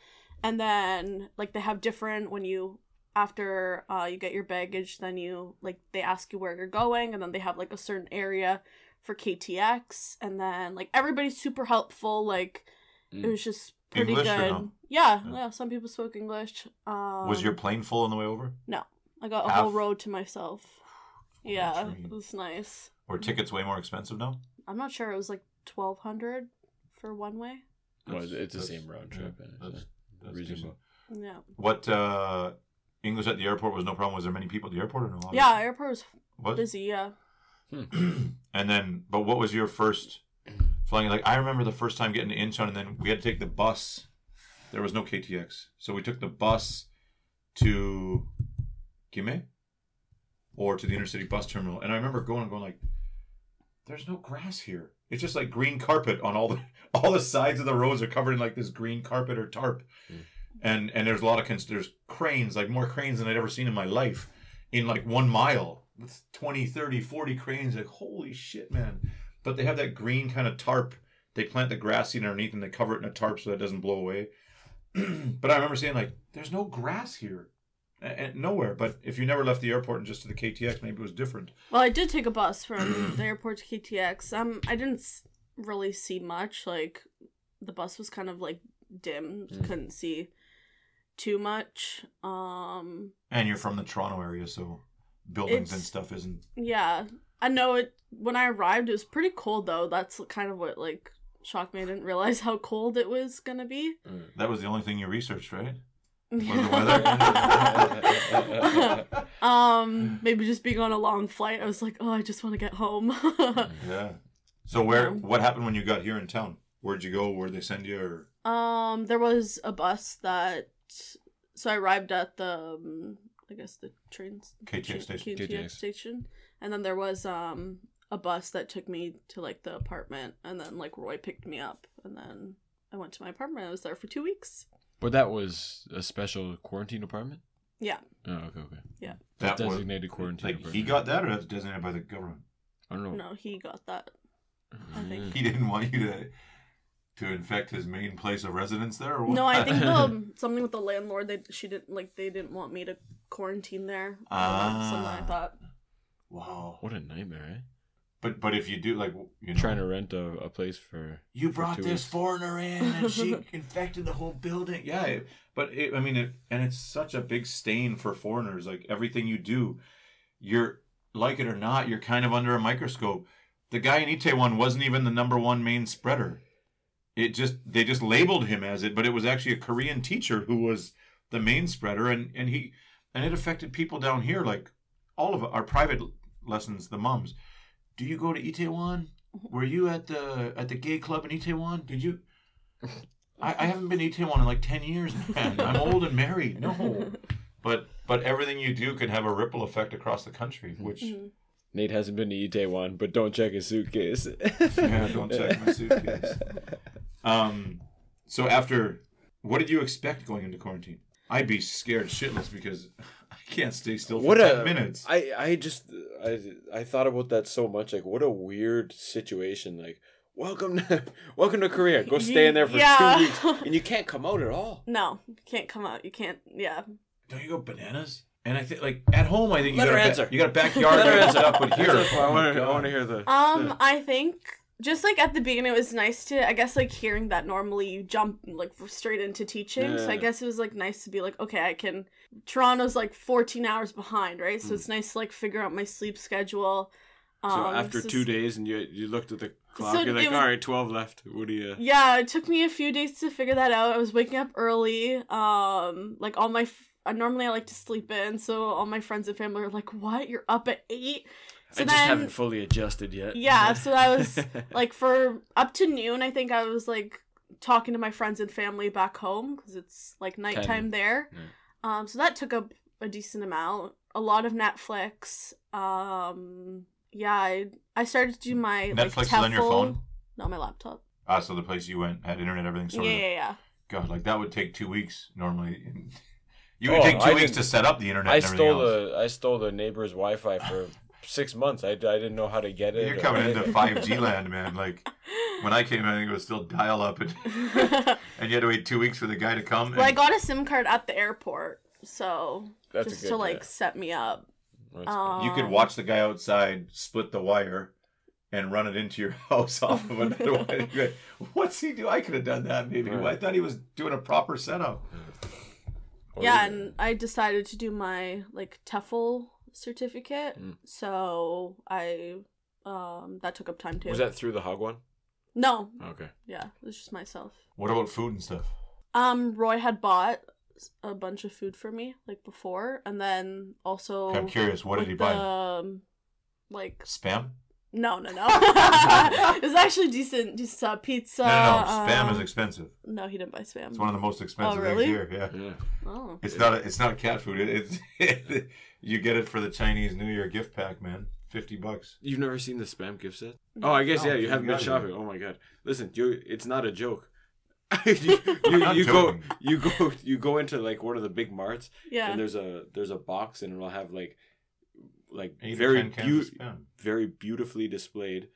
and then like they have different when you after uh you get your baggage, then you like they ask you where you're going, and then they have like a certain area for KTX, and then like everybody's super helpful. Like it Mm. was just pretty English good. no? Yeah, Yeah. yeah, Some people spoke English. Um, was your plane full on the way over? No, I got a half- whole road to myself. Yeah, it was nice. Or tickets way more expensive now? I'm not sure. It was like twelve hundred for one way. Well, it's the same round trip. and it's, that's- that's reasonable. Yeah. What uh English at the airport was no problem. Was there many people at the airport or no? Yeah, airport was What? busy. Yeah. and then, but what was your first flying? Like, I remember the first time getting to Incheon, and then we had to take the bus. There was no KTX, so we took the bus to Gime or to the intercity bus terminal. And I remember going and going like, "There's no grass here. It's just like green carpet on all the all the sides of the roads are covered in like this green carpet or tarp." Mm. And and there's a lot of cons- there's cranes like more cranes than I'd ever seen in my life in like one mile with 20 30 40 cranes like holy shit man but they have that green kind of tarp they plant the grass seed underneath and they cover it in a tarp so that it doesn't blow away but i remember saying like there's no grass here and nowhere but if you never left the airport and just to the ktx maybe it was different Well, I did take a bus from the airport to KTX. Um, I didn't really see much. Like, the bus was kind of like dim. Mm. Couldn't see too much. Um, and you're from the toronto area so buildings and stuff isn't yeah, I know it. When I arrived, it was pretty cold though. That's kind of what like shocked me. I didn't realize how cold it was gonna be. Mm. that was the only thing you researched right was the weather um, maybe just being on a long flight, I was like, oh, I just want to get home. yeah so where what happened when you got here in town where'd you go where'd they send you or Um, there was a bus that so I arrived at the um, I guess the train KTX station. KTX. station, and then there was um a bus that took me to like the apartment, and then like Roy picked me up, and then I went to my apartment. I was there for two weeks. But that was a special quarantine apartment? Yeah. Oh, okay, okay. Yeah. That was designated quarantine like he got that or that's designated by the government I don't know. No, he got that. I think. Mm. he didn't want you to to infect his main place of residence there or what? No, I think um, something with the landlord. They she didn't like they didn't want me to quarantine there. Ah. something I thought. Wow What a nightmare, eh? but but if you do like you know Trying to rent a, a place for. you brought two this weeks. foreigner in and she infected the whole building yeah it- but it, i mean it, and it's such a big stain for foreigners like everything you do you're like it or not you're kind of under a microscope the guy in itaewon wasn't even the number one main spreader it just they just labeled him as it but it was actually a korean teacher who was the main spreader and and he and it affected people down here like all of our private lessons the moms do you go to itaewon? Were you at the at the gay club in itaewon? Did you? I, I haven't been to Itaewon in like 10 years man i'm old and married no. But but everything you do can have a ripple effect across the country which Mhm. Nate hasn't been to Itaewon, but don't check his suitcase. Yeah, don't check my suitcase. um so after what did you expect going into quarantine? I'd be scared shitless because i can't stay still for What 10 a minutes I I just I I thought about that so much. Like, what a weird situation. Like, welcome to welcome to Korea. Go stay in there for Yeah. two weeks, and you can't come out at all. No, you can't come out. You can't. Yeah. don't you go bananas and i think like at home i think you Let got her a ba- answer. you got a backyard Let her you answer. set up but here I oh want to I want to hear the. Um, I think just like at the beginning, it was nice to, I guess, like hearing that normally you jump like straight into teaching. So I guess it was like nice to be like, okay, I can. Toronto's like 14 hours behind, right? So Mm. it's nice to like figure out my sleep schedule. Um, So after two is- days, and you you looked at the clock, So you're like, was- all right, twelve left. What do you? Yeah, it took me a few days to figure that out. I was waking up early. Um, like all my, f- normally I like to sleep in, so all my friends and family are like, "What? You're up at 8? So I just then- haven't fully adjusted yet. Yeah, so I was like for up to noon. I think I was like talking to my friends and family back home because it's like nighttime there. Yeah. Um, so that took up a decent amount. A lot of Netflix. Um, yeah, I I started to do my like, Netflix is on your phone. Not my laptop. Ah, so the place you went had internet, everything. Yeah, of. yeah, yeah. God, like that would take two weeks normally. You would Oh, take two I weeks to set up the internet. I and everything stole else. the I stole the neighbor's Wi-Fi for six months. I, I didn't know how to get it. You're coming into 5G land, man. Like when I came, I think it was still dial up, and, and you had to wait two weeks for the guy to come. well, I got a SIM card at the airport, so That's just good to like guy. set me up. That's good. Um, you could watch the guy outside split the wire and run it into your house off of another one. You'd be like, What's he do? I could have done that maybe. Right. I thought he was doing a proper setup. Yeah, and I decided to do my like TEFL certificate, Mm. so I um that took up time too. was that through the hagwon? No, Okay. yeah, it was just myself. What about food and stuff? Um, Roy had bought a bunch of food for me like before, and then also I'm curious. What did with he buy? the, Um, like Spam? no, no, no. it was actually decent. Just uh, pizza. no, no, no. Spam is um, expensive. No, he didn't buy spam. It's one of the most expensive really? things here. Yeah. Yeah. Oh. It's not. A, it's not cat food. It, it's you get it for the Chinese New Year gift pack, man. Fifty bucks. You've never seen the spam gift set? Oh, I guess No, yeah. You you haven't been gotta shopping. Oh my god! Listen, you. It's not a joke. you you, not you go joking. you go you go into like one of the big marts Yeah. and there's a there's a box and it'll have like like Eight or very 10 cans beau- spam. very beautifully displayed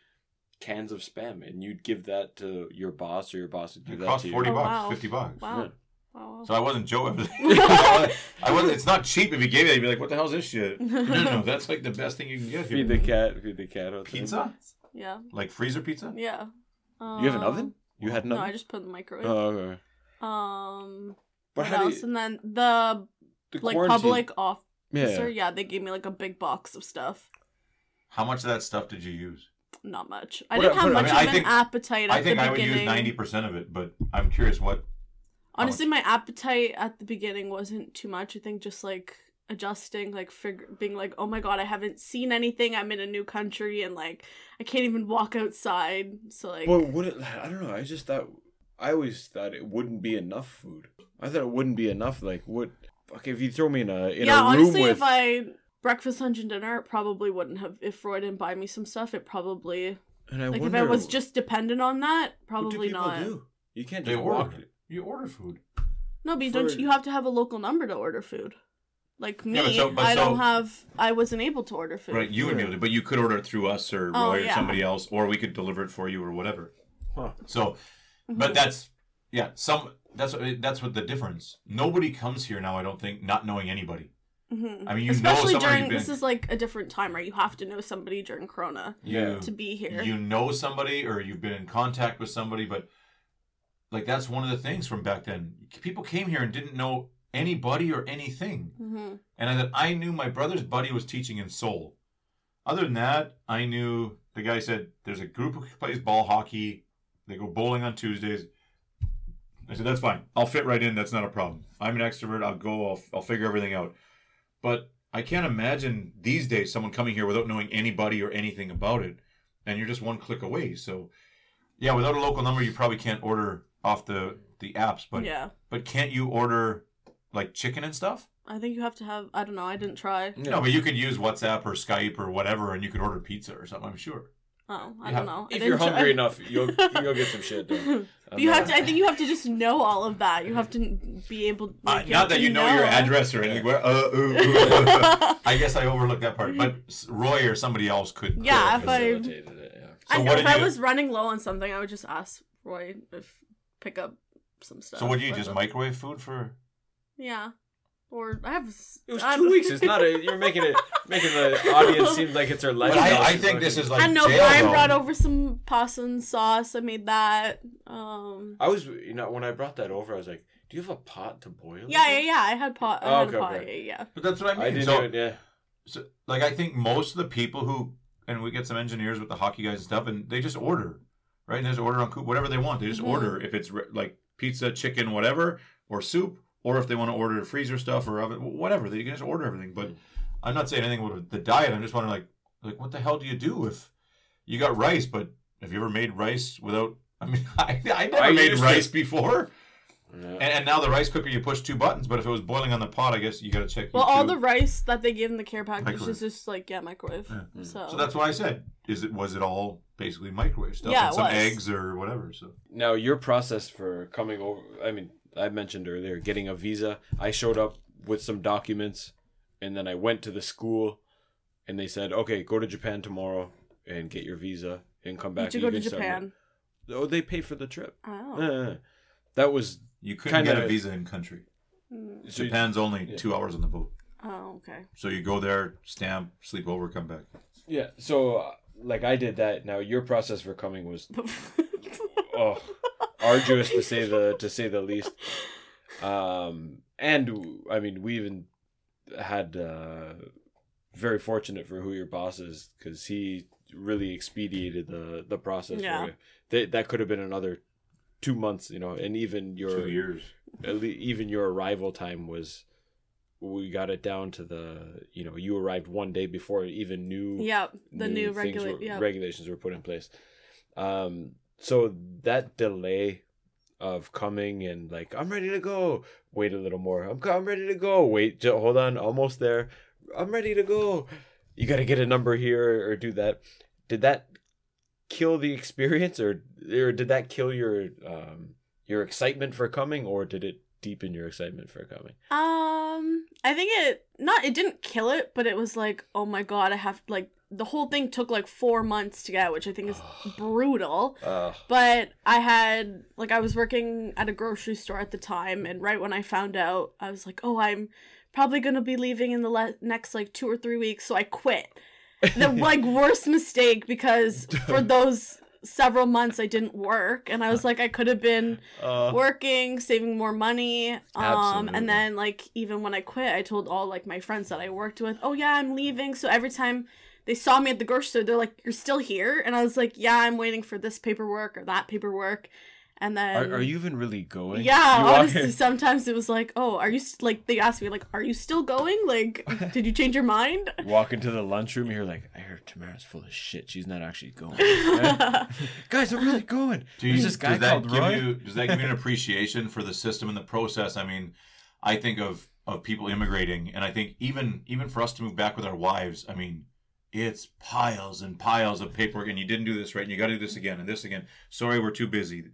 cans of spam and you'd give that to your boss or your boss would give It that cost to you. forty Oh, bucks, wow. fifty bucks. Wow. Yeah. Wow. So I wasn't joking. I wasn't. It's not cheap. If you gave it, you'd be like, "What the hell's this shit?" No, no, no. That's like the best thing you can get here. Feed the cat. Feed the cat. out. Pizza, yeah. like freezer pizza. Yeah. Um, You have an oven? You had an No, oven? I just put in the microwave. Oh, okay. um. But what how else? you, And then the the like quarantine- public officer, Yeah. yeah. they gave me like a big box of stuff. How much of that stuff did you use? Not much. I What- didn't have what- I much mean, I of think- an appetite at I think the I would beginning. use ninety percent of it, but I'm curious what. Honestly, my appetite at the beginning wasn't too much. I think just like adjusting, like figure, being like, oh my god, I haven't seen anything. I'm in a new country, and like I can't even walk outside. So like, Well, would it? I don't know. I just thought. I always thought it wouldn't be enough food. I thought it wouldn't be enough. Like, what? Fuck, if you throw me in a in yeah, a room honestly, with. if I breakfast, lunch, and dinner, it probably wouldn't have. If Roy didn't buy me some stuff, it probably and I like wonder, if I was just dependent on that, what do probably not. do? You can't They just walk. order. You order food. No, but you don't. You have to have a local number to order food. Like me, Yeah, but so- but I so- don't have. I wasn't able to order food. Right, you would be able to, but you could order it through us or Oh, Roy or yeah. somebody else, or we could deliver it for you or whatever. Huh. So, Mm-hmm. but that's yeah, some that's what that's what the difference. Nobody comes here now. I don't think not knowing anybody. Mhm. I mean, you especially know somebody during you've been- this is like a different time, right? You have to know somebody during Corona You to be here. you know somebody or you've been in contact with somebody, but like that's one of the things from back then. People came here and didn't know anybody or anything. hmm And I said, I knew my brother's buddy was teaching in Seoul. Other than that, I knew the guy said there's a group who plays ball hockey. They go bowling on Tuesdays. I said, that's fine. I'll fit right in. That's not a problem. I'm an extrovert. I'll go. I'll, I'll figure everything out. But I can't imagine these days someone coming here without knowing anybody or anything about it. And you're just one click away. So, yeah, without a local number, you probably can't order off the, the apps. But yeah, but can't you order like chicken and stuff? I think you have to have. I don't know. I didn't try. Yeah. No, but you could use WhatsApp or Skype or whatever, and you could order pizza or something. I'm sure. Oh, I You don't have- know. If you're didn't try- hungry enough, you'll you'll get some shit done. But you have to. I think you have to just know all of that. You have to be able. Like, Uh, not that to you know, your address or anything. Where, uh, uh, uh, I guess I overlooked that part. But Roy or somebody else could. Yeah, if I- Facilitated it, yeah. So know what if I you- was running low on something, I would just ask Roy if pick up some stuff. So would you but- just microwave food for? Yeah, or I have. It was two don't- weeks. It's not a. You're making it making the audience seem like it's our But lifestyle. I, I think this is like I know jail Brian though. brought over some pasta and sauce. I made that. Um. I was, you know, when I brought that over, I was like, "Do you have a pot to boil?" Yeah, yeah, yeah. I had pot. I Oh, had okay, pot. okay. Yeah, yeah. But that's what I mean. I did so, it. Yeah. so, like, I think most of the people who and we get some engineers with the hockey guys and stuff, and they just order, right? And they just order on Coop, whatever they want. They just Mhm. order if it's re- like pizza, chicken, whatever, or soup, or if they want to order freezer stuff or oven, whatever. They can just order everything. But I'm not saying anything about the diet. I'm just wondering, like, like what the hell do you do if you got rice? But have you ever made rice without? I mean, I, I never I made rice to. before. Yeah. And, and now the rice cooker, you push two buttons. But if it was boiling on the pot, I guess you got to check. Well, your all the rice that they give in the care package Microwave. is just like yeah, microwave. Yeah. So, So that's why I said, is it was it all basically microwave stuff Yeah, and it some was. eggs or whatever? So Now your process for coming over. I mean, I mentioned earlier getting a visa. I showed up with some documents, and then I went to the school, and they said, "Okay, go to Japan tomorrow and get your visa and come back." did you and go to Japan? your-" Oh, they pay for the trip. Oh. Uh, that was you couldn't get Kinda- a visa in country. Mm. so you- Japan's only yeah. two hours on the boat, Oh, okay. so you go there, stamp, sleep over, come back. Yeah. So, uh, like, I did that. Now, your process for coming was oh arduous to say the to say the least. Um, and I mean, we even had uh, very fortunate for who your boss is because he really expedited the the process Yeah. for you. That that could have been another two months, you know, and even your Two years. at le- even your arrival time was we got it down to the you know you arrived one day before even new Yep, the new, things regula- were- yeah. regulations were put in place. Um, so that delay of coming and like I'm ready to go. Wait a little more. I'm I'm ready to go. Wait, ju- hold on, almost there. I'm ready to go. You got to get a number here or do that. Did that kill the experience, or or did that kill your um your excitement for coming, or did it deepen your excitement for coming? Um, I think it not it didn't kill it, but it was like, oh my god, I have like the whole thing took like four months to get, which I think is brutal. Uh, But I had like I was working at a grocery store at the time, and right when I found out, I was like, oh, I'm probably gonna be leaving in the le- next like two or three weeks, so I quit. The like worst mistake because for those several months I didn't work, and I was like, I could have been uh, working, saving more money. Um, Absolutely. and then like even when I quit, I told all like my friends that I worked with, oh yeah, I'm leaving. So every time they saw me at the grocery store, they're like, you're still here, and I was like, yeah, I'm waiting for this paperwork or that paperwork. And then are, are you even really going? Yeah, You honestly, in- sometimes it was like, oh, are you st-, like they asked me like, are you still going? Like, did you change your mind? walk into the lunchroom you're like, I heard Tamara's full of shit. She's not actually going. Guys, I'm really going. Do There's you, this guy does that called give Roy. you does that give you an appreciation for the system and the process? I mean, I think of of people immigrating, and I think even even for us to move back with our wives, I mean, it's piles and piles of paperwork, and you didn't do this right, and you got to do this again and this again. Sorry, we're too busy,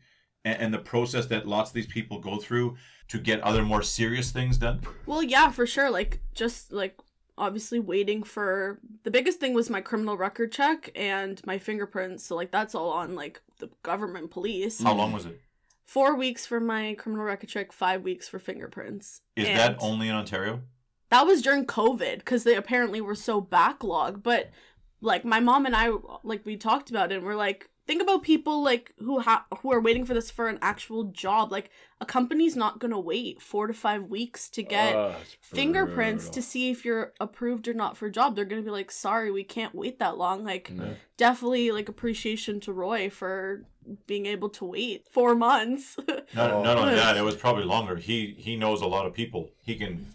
and, and the process that lots of these people go through to get other more serious things done. Well, yeah, for sure. Like, just like obviously waiting for the biggest thing was my criminal record check and my fingerprints. So, like, that's all on like the government police. How long was it? Four weeks for my criminal record check, five weeks for fingerprints. Is And that only in Ontario? that was during COVID because they apparently were so backlogged. But like my mom and I, like we talked about it, and we're like, think about people like who ha- who are waiting for this for an actual job. Like a company's not gonna wait four to five weeks to get oh, Ugh, it's fingerprints brutal. to see if you're approved or not for a job. They're gonna be like, sorry, we can't wait that long. Like Yeah. definitely like appreciation to Roy for being able to wait four months. Not, Oh. not only that, it was probably longer. He he knows a lot of people. He can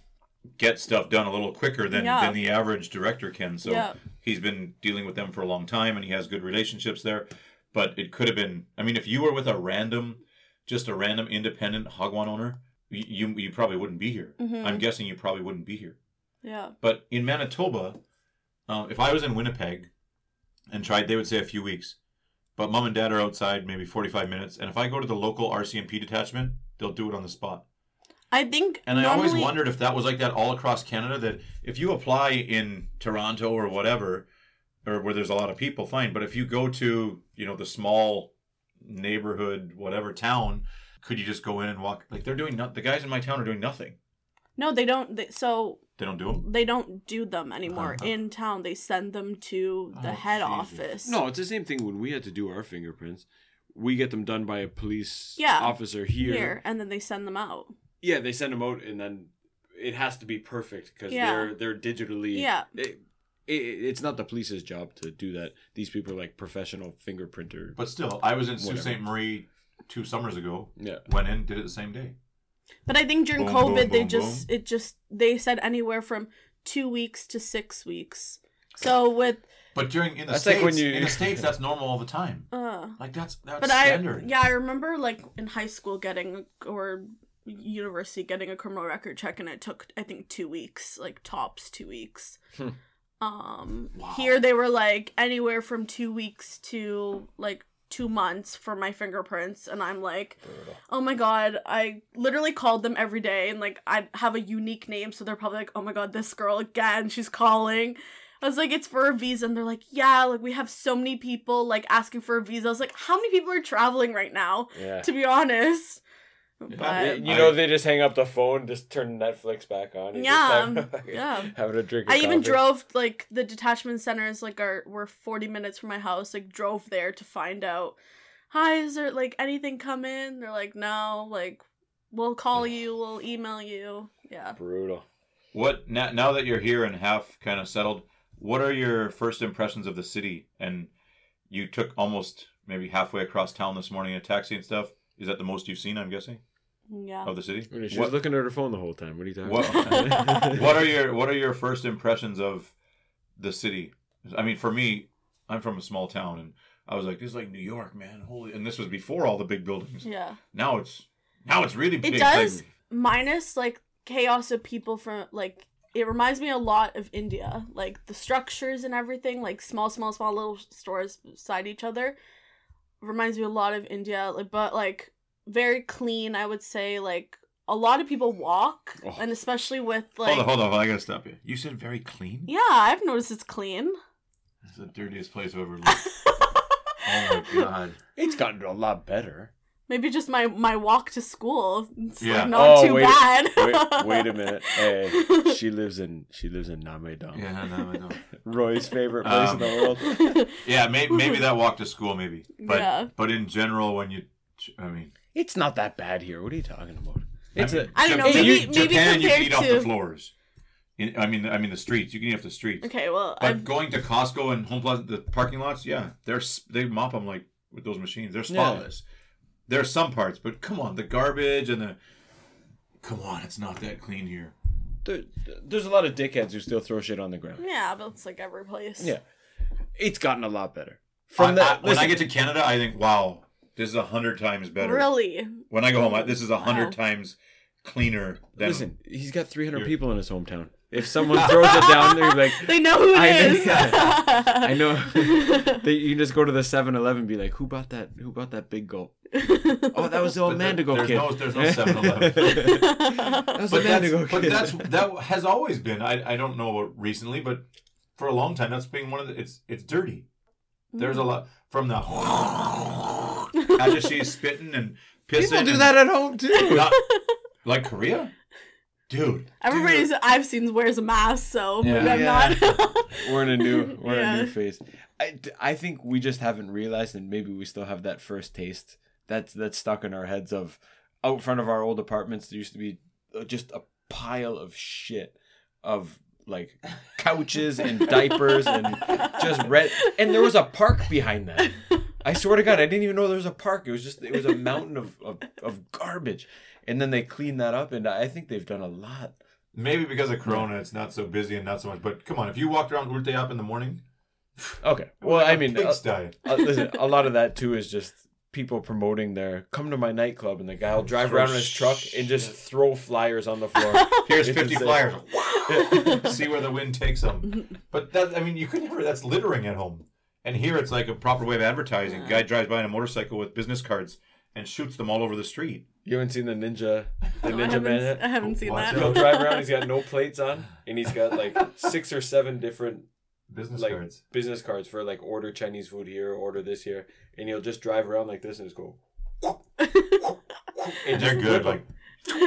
get stuff done a little quicker than, Yeah. than the average director can. So Yeah. he's been dealing with them for a long time and he has good relationships there. But it could have been I mean, if you were with a random just a random independent hagwon owner, you you, you probably wouldn't be here. Mhm. I'm guessing you probably wouldn't be here. yeah. But in Manitoba, um, if I was in Winnipeg and tried, they would say a few weeks. But mom and dad are outside maybe 45 minutes. And if I go to the local RCMP detachment, they'll do it on the spot. I think And I always wondered if that was like that all across Canada. That if you apply in Toronto or whatever, or where there's a lot of people, fine. But if you go to you know the small neighborhood, whatever town, could you just go in and walk? Like they're doing not. The guys in my town are doing nothing. No, they don't. They, so They don't do them. they don't do them anymore Uh-huh. in town. They send them to the Oh, head Jesus. office. No, it's the same thing when we had to do our fingerprints. We get them done by a police Yeah, officer here. here, and then they send them out. Yeah, they send them out, and then it has to be perfect because Yeah. they're they're digitally. Yeah. It, it, it's not the police's job to do that. These people are like professional fingerprinter. But still, I was in Sault Ste. Marie two summers ago. Yeah. Went in, did it the same day. But I think during Boom, COVID, boom, they boom, just it just they said anywhere from two weeks to six weeks. So with But during in the That's like states, when you- in the states, that's normal all the time. uh, Like that's that's but standard. I yeah I remember like in high school getting or university getting a criminal record check and it took I think two weeks like tops two weeks. Um, Wow. here they were like anywhere from two weeks to like two months for my fingerprints, and I'm like, oh my god, I literally called them every day, and like I have a unique name, so they're probably like, oh my god, this girl again, she's calling. I was like, it's for a visa, and they're like, yeah, like we have so many people like asking for a visa. I was like, how many people are traveling right now? Yeah. To be honest, but you know, they just hang up the phone, just turn Netflix back on. and Yeah, have- yeah. Having a drink. Of I even drove like the detachment centers like are were 40 minutes from my house like drove there to find out hi is there like anything come in they're like no like we'll call you we'll email you yeah Brutal. What now? Now that you're here and half kind of settled, what are your first impressions of the city? And you took almost maybe halfway across town this morning in a taxi and stuff. Is that the most you've seen? I'm guessing yeah of the city. She was What, looking at her phone the whole time. What are you talking what, about? what are your What are your first impressions of the city? I mean, for me, I'm from a small town, and I was like, "This is like New York, man." Holy! And this was before all the big buildings. yeah Now it's now it's really big. it like- does minus like chaos of people from like it reminds me a lot of India like the structures and everything like small small small little stores beside each other reminds me a lot of India like but like very clean I would say like a lot of people walk Oh. and especially with like hold on, hold on. I gotta stop you. You said very clean. yeah I've noticed it's clean It's the dirtiest place I've ever lived. oh my god. it's gotten a lot better. maybe just my my walk to school it's Yeah. like not Oh, too wait- bad Wait, wait a minute. Hey, she lives in she lives in Namedong. Yeah, no, I know. Roy's favorite place Um, in the world. Yeah, maybe, maybe that walk to school, maybe. But Yeah. but in general, when you, I mean, It's not that bad here. What are you talking about? It's I mean, a I don't know, Japan- maybe- you- maybe Japan, you can compared eat off the floors. In- I mean, I mean the streets. You can eat off the streets. okay well But I've going to Costco and Homeplus, the parking lots, yeah, they're they mop them like with those machines. They're Yeah. spotless. There are some parts, but come on, the garbage and the, come on, it's not that clean here. there, there's a lot of dickheads who still throw shit on the ground. yeah but it's like every place Yeah, it's gotten a lot better. I- From the I- when I get to Canada, I think, wow, this is a hundred times better. really When I go home, I, this is a hundred Wow. times cleaner than. listen, he's got 300 You're- people in his hometown. If someone throws it down, they're like, they know who it I know- is. I know. they, you can just go to the 7-Eleven and be like, "Who bought that? Who bought that big gulp?" Oh, that was the old But there- Mandigo there's kid. no- there's no 7-Eleven. that was the but that's, Mandigo but kid. that's that has always been. I, I don't know about recently, but for a long time, that's been one of the. It's it's dirty. There's a hmm. lot from the. As she's spitting and pissing. People do and- that at home too. Not- like Korea, dude. Everybody's I've seen wears a mask, so maybe Yeah. I'm Yeah. not. we're in a new we're in a new phase. I, I think we just haven't realized, and maybe we still have that first taste that's that's stuck in our heads of out front of our old apartments. There used to be uh, just a pile of shit of like couches and diapers and just red. And there was a park behind that. I swear to God, I didn't even know there was a park. It was just it was a mountain of, of, of garbage. And then they cleaned that up, and I think they've done a lot. Maybe because of Corona, it's not so busy and not so much. But come on, if you walked around Ulte up in the morning, Okay, well, I mean, uh, uh, listen, a lot of that too is just people promoting their come to my nightclub, and the guy will drive Throw around in his truck and just throw flyers on the floor. Here's It's 50 insane. flyers. See where the wind takes them. But that, I mean, you could never, that's littering at home. And here it's like a proper way of advertising. Guy drives by on a motorcycle with business cards and shoots them all over the street. You haven't seen the ninja, the I ninja haven't, man. I haven't seen Watch that. He'll drive around. He's got no plates on, and he's got like six or seven different Business like cards. business cards for like order Chinese food here, order this here, and he'll just drive around like this and just go. And they're just good. Like,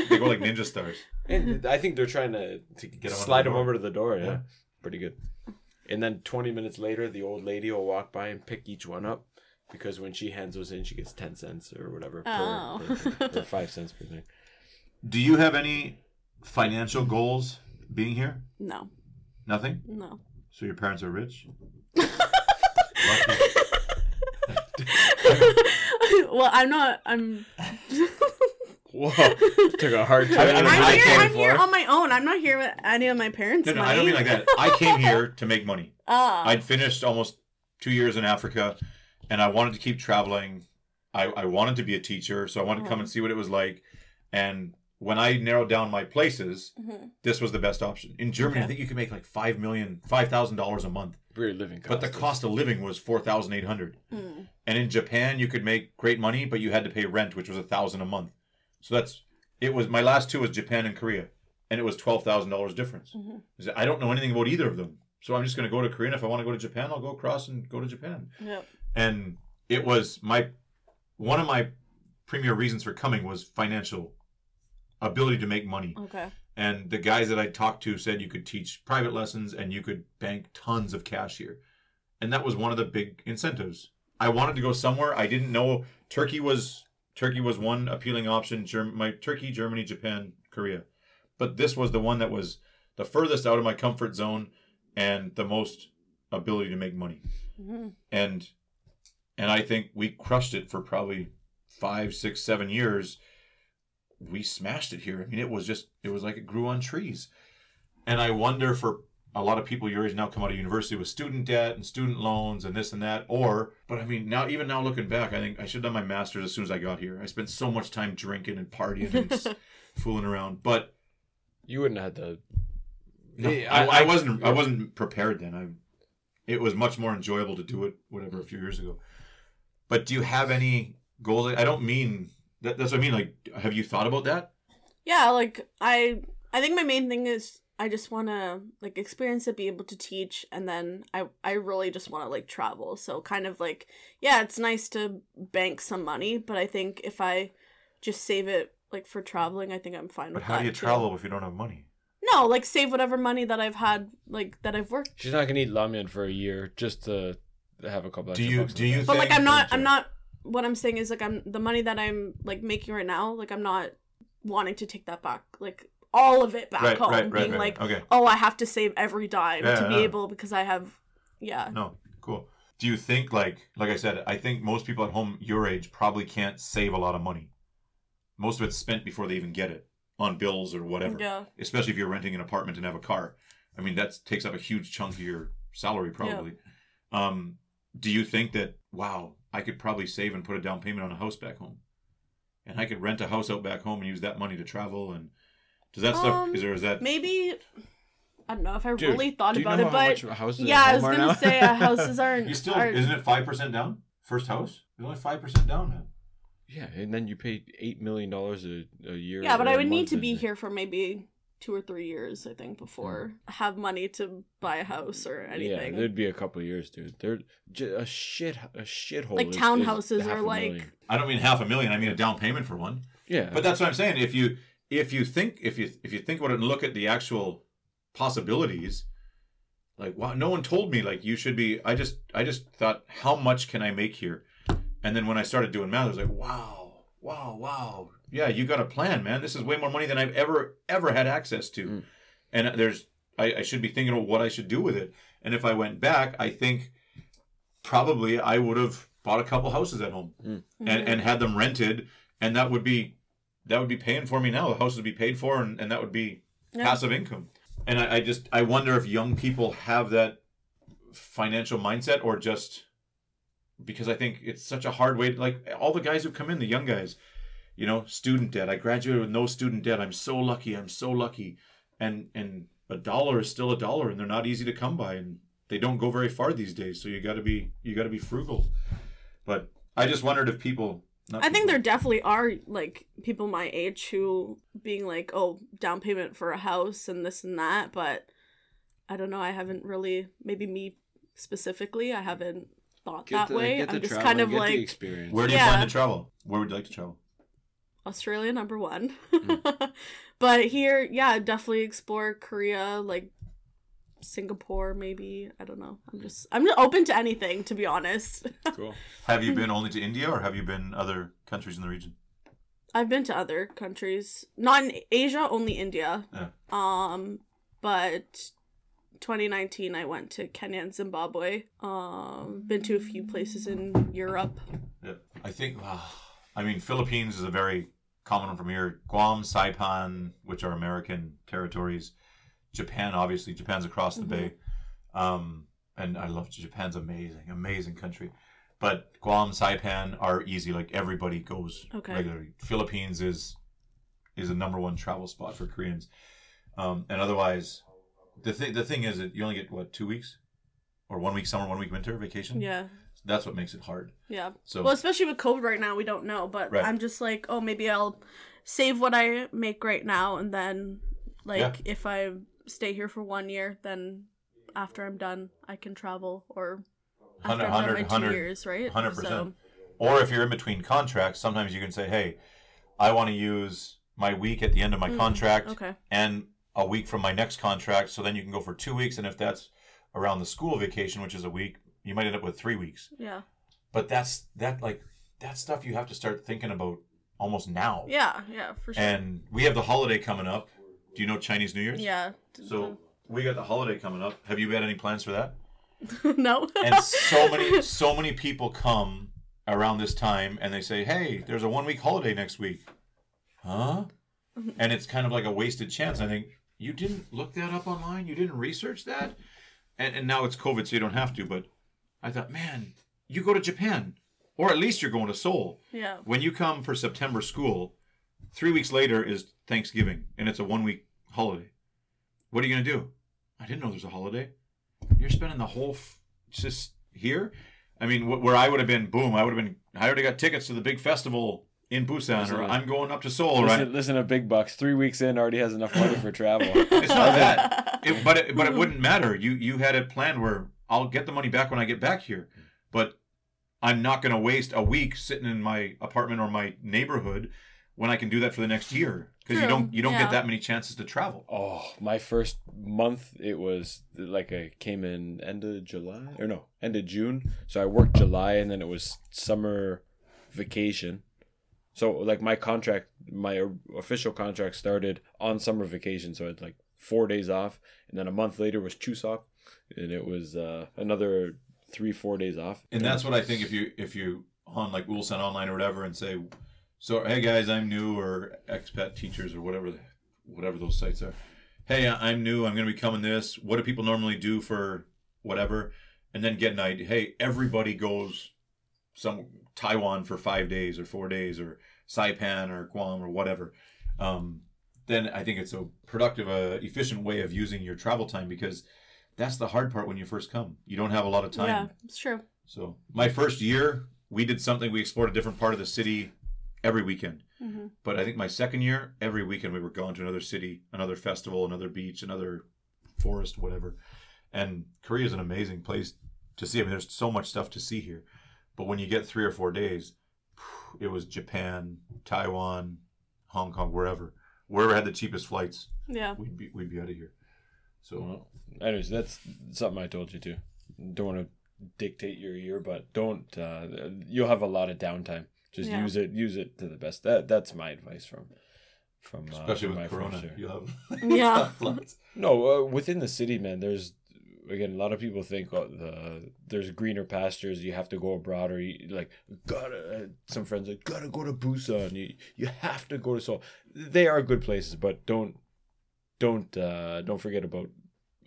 they go like ninja stars. And I think they're trying to, to Get 'em slide them over to the door. Yeah. Yeah. pretty good. And then 20 minutes later, the old lady will walk by and pick each one up because when she hands those in, she gets 10 cents or whatever Oh. per, per, or 5 cents per thing. Do you have any financial goals being here? No, Nothing? no. So your parents are rich? well, I'm not. I'm. Whoa, took a hard turn. I mean, I'm I here. came I'm here on my own. I'm not here with any of my parents' No, no, money. I don't mean like that. I came here to make money. Ah. I'd finished almost two years in Africa, and I wanted to keep traveling. I, I wanted to be a teacher, so I wanted to come and see what it was like. And when I narrowed down my places, Mhm. this was the best option. In Germany, I think you could make like five million, five thousand dollars a month, Weird living cost. but the cost of living was four thousand eight hundred. Mm. And in Japan, you could make great money, but you had to pay rent, which was a thousand a month. So that's it. Was my last two was Japan and Korea, and it was twelve thousand dollars difference. Mhm. I don't know anything about either of them, so I'm just going to go to Korea. And if I want to go to Japan, I'll go across and go to Japan. Yep. And it was my one of my premier reasons for coming was financial ability to make money. Okay. And the guys that I talked to said you could teach private lessons and you could bank tons of cash here. And that was one of the big incentives. I wanted to go somewhere. I didn't know Turkey was Turkey was one appealing option. Germ- my Turkey, Germany, Japan, Korea. But this was the one that was the furthest out of my comfort zone and the most ability to make money. hmm And and I think we crushed it for probably five, six, seven years we smashed it here. I mean, it was just, it was like it grew on trees. And I wonder for a lot of people your age now come out of university with student debt and student loans and this and that. Or, but I mean, now, even now looking back, I think I should have done my master's as soon as I got here. I spent so much time drinking and partying and s- fooling around. But you wouldn't have had the. no, Hey, I, I- I wasn't, I wasn't prepared then. I, it was much more enjoyable to do it, whatever, a few years ago. But do you have any goals? I don't mean that, that's what I mean. Like, have you thought about that? Yeah, like I I think my main thing is I just want to like experience it, be able to teach, and then I I really just want to like travel. So kind of like yeah, it's nice to bank some money, but I think if I just save it like for traveling, I think I'm fine with it. But with how that. do you too. travel if you don't have money? No, like save whatever money that I've had, like that I've worked. She's not gonna eat ramen for a year just to have a couple. Do extra you bucks do you? bank. But like I'm not I'm not what I'm saying is like I'm the money that I'm like making right now, like I'm not wanting to take that back. Like all of it back right, home. right, being right. like, okay, oh, I have to save every dime Yeah, to be yeah. able because I have, yeah, no, cool. Do you think like like I said? I think most people at home your age probably can't save a lot of money. Most of it's spent before they even get it on bills or whatever. yeah, Especially if you're renting an apartment and have a car. I mean, that takes up a huge chunk of your salary probably. Um, do you think that wow, I could probably save and put a down payment on a house back home, and I could rent a house out back home and use that money to travel and does that stuff? Um, Is there is that? maybe. I don't know if I Dude, really thought about it, but much houses at yeah, I was gonna now? say uh, houses aren't. You still are, isn't it five percent down? First house? It's only five percent down, man. Yeah, and then you pay eight million dollars a a year. yeah, but I would need to be there. here for maybe two or three years, I think, before I have money to buy a house or anything. Yeah, anything. there'd be a couple of years, dude. There, j- a shit, a shithole. like is- is townhouses half are like million. I don't mean half a million. I mean a down payment for one. yeah, But that's what I'm saying. If you if you think if you if you think about it and look at the actual possibilities, like wow, no one told me like you should be. I just I just thought how much can I make here, and then when I started doing math, I was like wow, wow, wow. Yeah, you got a plan, man. This is way more money than I've ever ever had access to, Mm. and there's I, I should be thinking of what I should do with it. And if I went back, I think probably I would have bought a couple houses at home Mhm. and, and had them rented, and that would be that would be paying for me now. The house would be paid for, and, and that would be Yeah. passive income. And I, I just I wonder if young people have that financial mindset or just because I think it's such a hard way. To, Like all the guys who come in, the young guys, you know, student debt. I graduated with no student debt. I'm so lucky. I'm so lucky. And and a dollar is still a dollar, and they're not easy to come by, and they don't go very far these days. So you got to be you got to be frugal. But I just wondered if people. Not I think there definitely are like people my age who being like, oh, down payment for a house and this and that, but I don't know. I haven't really, maybe me specifically, I haven't thought Get that the- way. get the I'm just kind of get the like experience. Where do you Yeah. plan to travel? Where would you like to travel? Australia number one. Mm. but here, yeah, definitely explore Korea, like Singapore, maybe. I don't know. I'm just I'm open to anything, to be honest. cool. Have you been only to India, or have you been other countries in the region? I've been to other countries, not in Asia, only India. Yeah. Um, but 2019 I went to Kenya and Zimbabwe. Um been to a few places in Europe. Yeah. I think. Uh, I mean, Philippines is a very common one from here. Guam, Saipan, which are American territories. Japan, obviously, Japan's across the Mhm. bay. Um, and I love Japan's amazing, amazing country. But Guam, Saipan are easy. Like everybody goes Okay. regularly. Philippines is is a number one travel spot for Koreans. Um, and otherwise, the thing the thing is that you only get what two weeks, or one week summer, one week winter vacation. Yeah. That's what makes it hard. Yeah. So Well, especially with COVID right now, we don't know, but Right. I'm just like, oh, maybe I'll save what I make right now and then like Yeah. if I stay here for 1 year, then after I'm done, I can travel or after 100, I've done my 100, 2 years, right? 100%. Or if you're in between contracts, sometimes you can say, "Hey, I want to use my week at the end of my Mm, contract Okay. and a week from my next contract." So then you can go for two weeks, and if that's around the school vacation, which is a week, you might end up with three weeks. Yeah. But that's that like that stuff you have to start thinking about almost now. Yeah, yeah, for sure. And we have the holiday coming up. Do you know Chinese New Year's? yeah. So we got the holiday coming up. Have you had any plans for that? no. and so many so many people come around this time and they say hey there's a one week holiday next week huh and it's kind of like a wasted chance i think you didn't look that up online you didn't research that and, and now it's covid so you don't have to but i thought man you go to japan or at least you're going to seoul yeah. when you come for september school three weeks later is thanksgiving and it's a one week holiday. What are you going to do? I didn't know there's a holiday. You're spending the whole f- just here? I mean wh- where i would have been boom i would have been i already got tickets to the big festival in busan Listen, or i'm going up to seoul listen, right? listen to Big Bucks. Three weeks in, already has enough money for travel. it's not that. It, but it, but it wouldn't matter. You you had it planned where i'll get the money back when i get back here. But i'm not going to waste a week sitting in my apartment or my neighborhood when i can do that for the next year because you don't you don't yeah. get that many chances to travel Oh, my first month, it was like I came in end of July or no, end of June. So I worked July and then it was summer vacation. So like my contract, my official contract started on summer vacation. So I had like four days off, and then a month later was Chuseok, and it was uh, another three four days off. and that's what i think if you if you on like ulsan online or whatever and say so hey guys i'm new or expat teachers or whatever the- whatever those sites are. Hey I- i'm new i'm going to be coming this. What do people normally do for whatever? And then get an idea. Hey everybody goes some taiwan for five days or four days or saipan or guam or whatever. Um, then i think it's a productive uh, efficient way of using your travel time because that's the hard part when you first come. You don't have a lot of time. Yeah, it's true. so my first year, we did something. We explored a different part of the city every weekend. hmm But I think my second year, every weekend we were going to another city, another festival, another beach, another forest, whatever. And Korea is an amazing place to see. I mean, there's so much stuff to see here. But when you get three or four days, it was Japan, Taiwan, Hong Kong, wherever, wherever had the cheapest flights, Yeah. we'd be we'd be out of here. So Well, anyways, that's something I told you to. Don't want to dictate your year, but don't. Uh, you'll have a lot of downtime. Just Yeah. use it. Use it to the best. That that's my advice from from uh, especially from my with first Corona, you'll have Yeah. No, uh, within the city, man. There's again a lot of people think oh, the there's greener pastures. You have to go abroad, or you like gotta. Some friends like gotta go to Busan. You you have to go to Seoul. They are good places, but don't don't uh don't forget about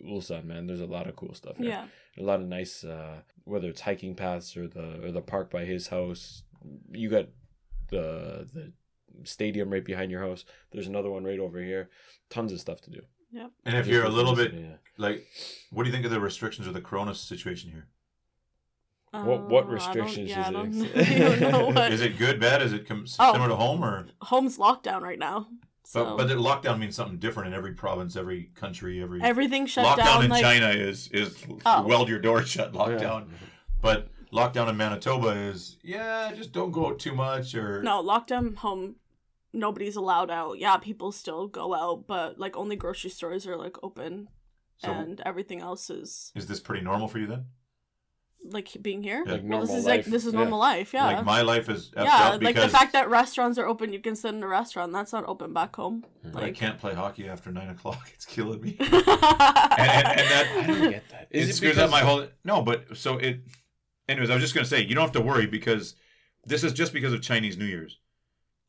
Ulsan, man. There's a lot of cool stuff. Here. Yeah. a lot of nice uh whether it's hiking paths or the or the park by his house you got the the stadium right behind your house there's another one right over here tons of stuff to do Yeah. And if you're a little bit yeah. like, what do you think of the restrictions or the Corona situation here? What- what Uh, I don't- restrictions yeah, is I it? don't, don't know what. Is it good, bad? Is it com- Oh. similar to home, or Home's lockdown right now. So but but the lockdown means something different in every province, every country, every everything shut lockdown down. in like China is is Oh. weld your door shut lockdown, but lockdown in Manitoba is yeah, just don't go out too much or no lockdown home. Nobody's allowed out. Yeah, people still go out, but like only grocery stores are like open, So and everything else is. is this pretty normal for you then? like being here. Like well, this normal is like life. this is Yeah. normal life. Yeah. Like my life is effed yeah, up like the fact that restaurants are open, you can sit in a restaurant. That's not open back home. Mm, I Like, can't play hockey after nine o'clock. It's killing me. and, and, and, and that I don't get that. it screws up my whole no but so it anyways i was just going to say you don't have to worry because this is just because of chinese new year's.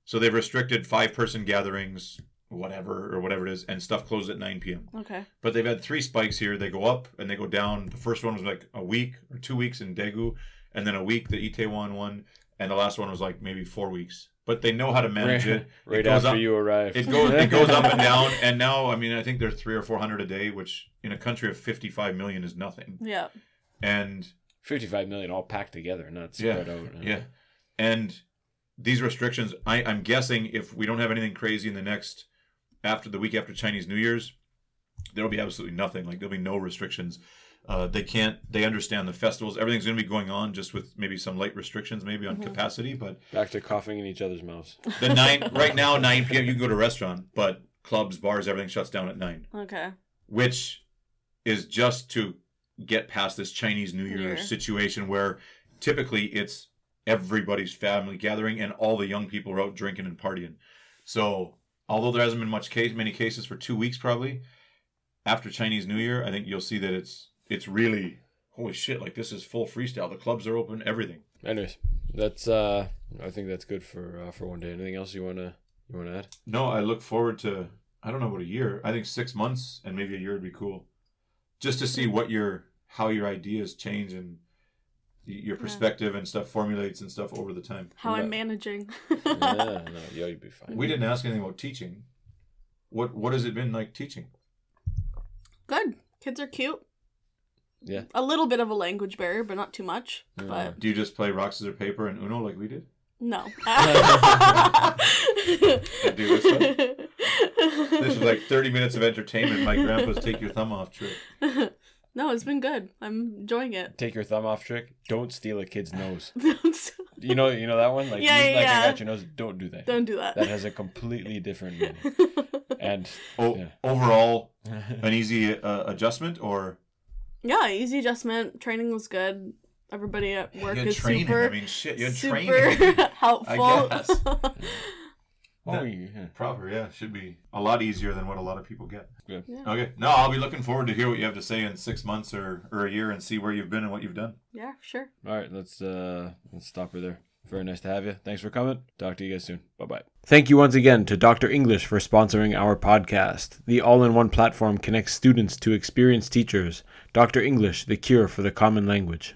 So they've restricted five person gatherings whatever or whatever it is and stuff closed at 9 p.m okay. but they've had three spikes here. They go up and they go down. The first one was like a week or two weeks in daegu and then a week the itaewon one and the last one was like maybe four weeks. But they know how to manage right, it. Right it goes after up, you arrive. it goes it goes up and down and now i mean i think they're three or four hundred a day which in a country of 55 million is nothing. Yeah. and 55 million all packed together, not yeah, spread out. yeah, and these restrictions. I, I'm guessing if we don't have anything crazy in the next after the week after Chinese New Year's, there'll be absolutely nothing. Like there'll be no restrictions. Uh, they can't. They understand the festivals. Everything's going to be going on, just with maybe some light restrictions, maybe on capacity. But Back to coughing in each other's mouths. the nine right now, nine p.m. You can go to a restaurant, but clubs, bars, everything shuts down at nine, Okay. which is just to get past this Chinese New Year Yeah. situation where typically it's everybody's family gathering and all the young people are out drinking and partying. So although there hasn't been much case many cases for two weeks probably, after Chinese New Year, I think you'll see that it's it's really holy shit, like this is full freestyle. The clubs are open, everything. Anyways, that's uh I think that's good for uh, for one day. Anything else you wanna you wanna add? No, I look forward to I don't know about a year. I think six months and maybe a year would be cool. Just to see what your how your ideas change and y- your Yeah. perspective and stuff formulates and stuff over the time. How Yeah. I'm managing. yeah, no, yeah, you'd be fine. We didn't ask anything about teaching. What what has it been like teaching? Good. Kids are cute. Yeah. A little bit of a language barrier, but not too much. Yeah. But Do you just play rock scissors paper and Uno like we did? no. do this one? This was like thirty minutes of entertainment. My grandpa's take your thumb off trick. No, it's been good. I'm enjoying it. Take your thumb off trick. Don't steal a kid's nose. You know you know that one? Like Yeah, you, yeah, like yeah. I got your nose. Don't do that. Don't do that. That has a completely different meaning. And Oh, Yeah. overall an easy uh, adjustment or yeah, easy adjustment. Training was good. Everybody at work you had is training? super, I mean, shit, you had super training. helpful. Guess. oh, yeah. Proper, yeah, should be a lot easier than what a lot of people get. Good. Yeah. Okay, no, I'll be looking forward to hear what you have to say in six months or, or a year and see where you've been and what you've done. yeah, sure. All right, let's uh let's stop her there. Very nice to have you. Thanks for coming. Talk to you guys soon. Bye bye. Thank you once again to Dr. English for sponsoring our podcast. The all in one platform connects students to experienced teachers. Dr. English, the cure for the common language.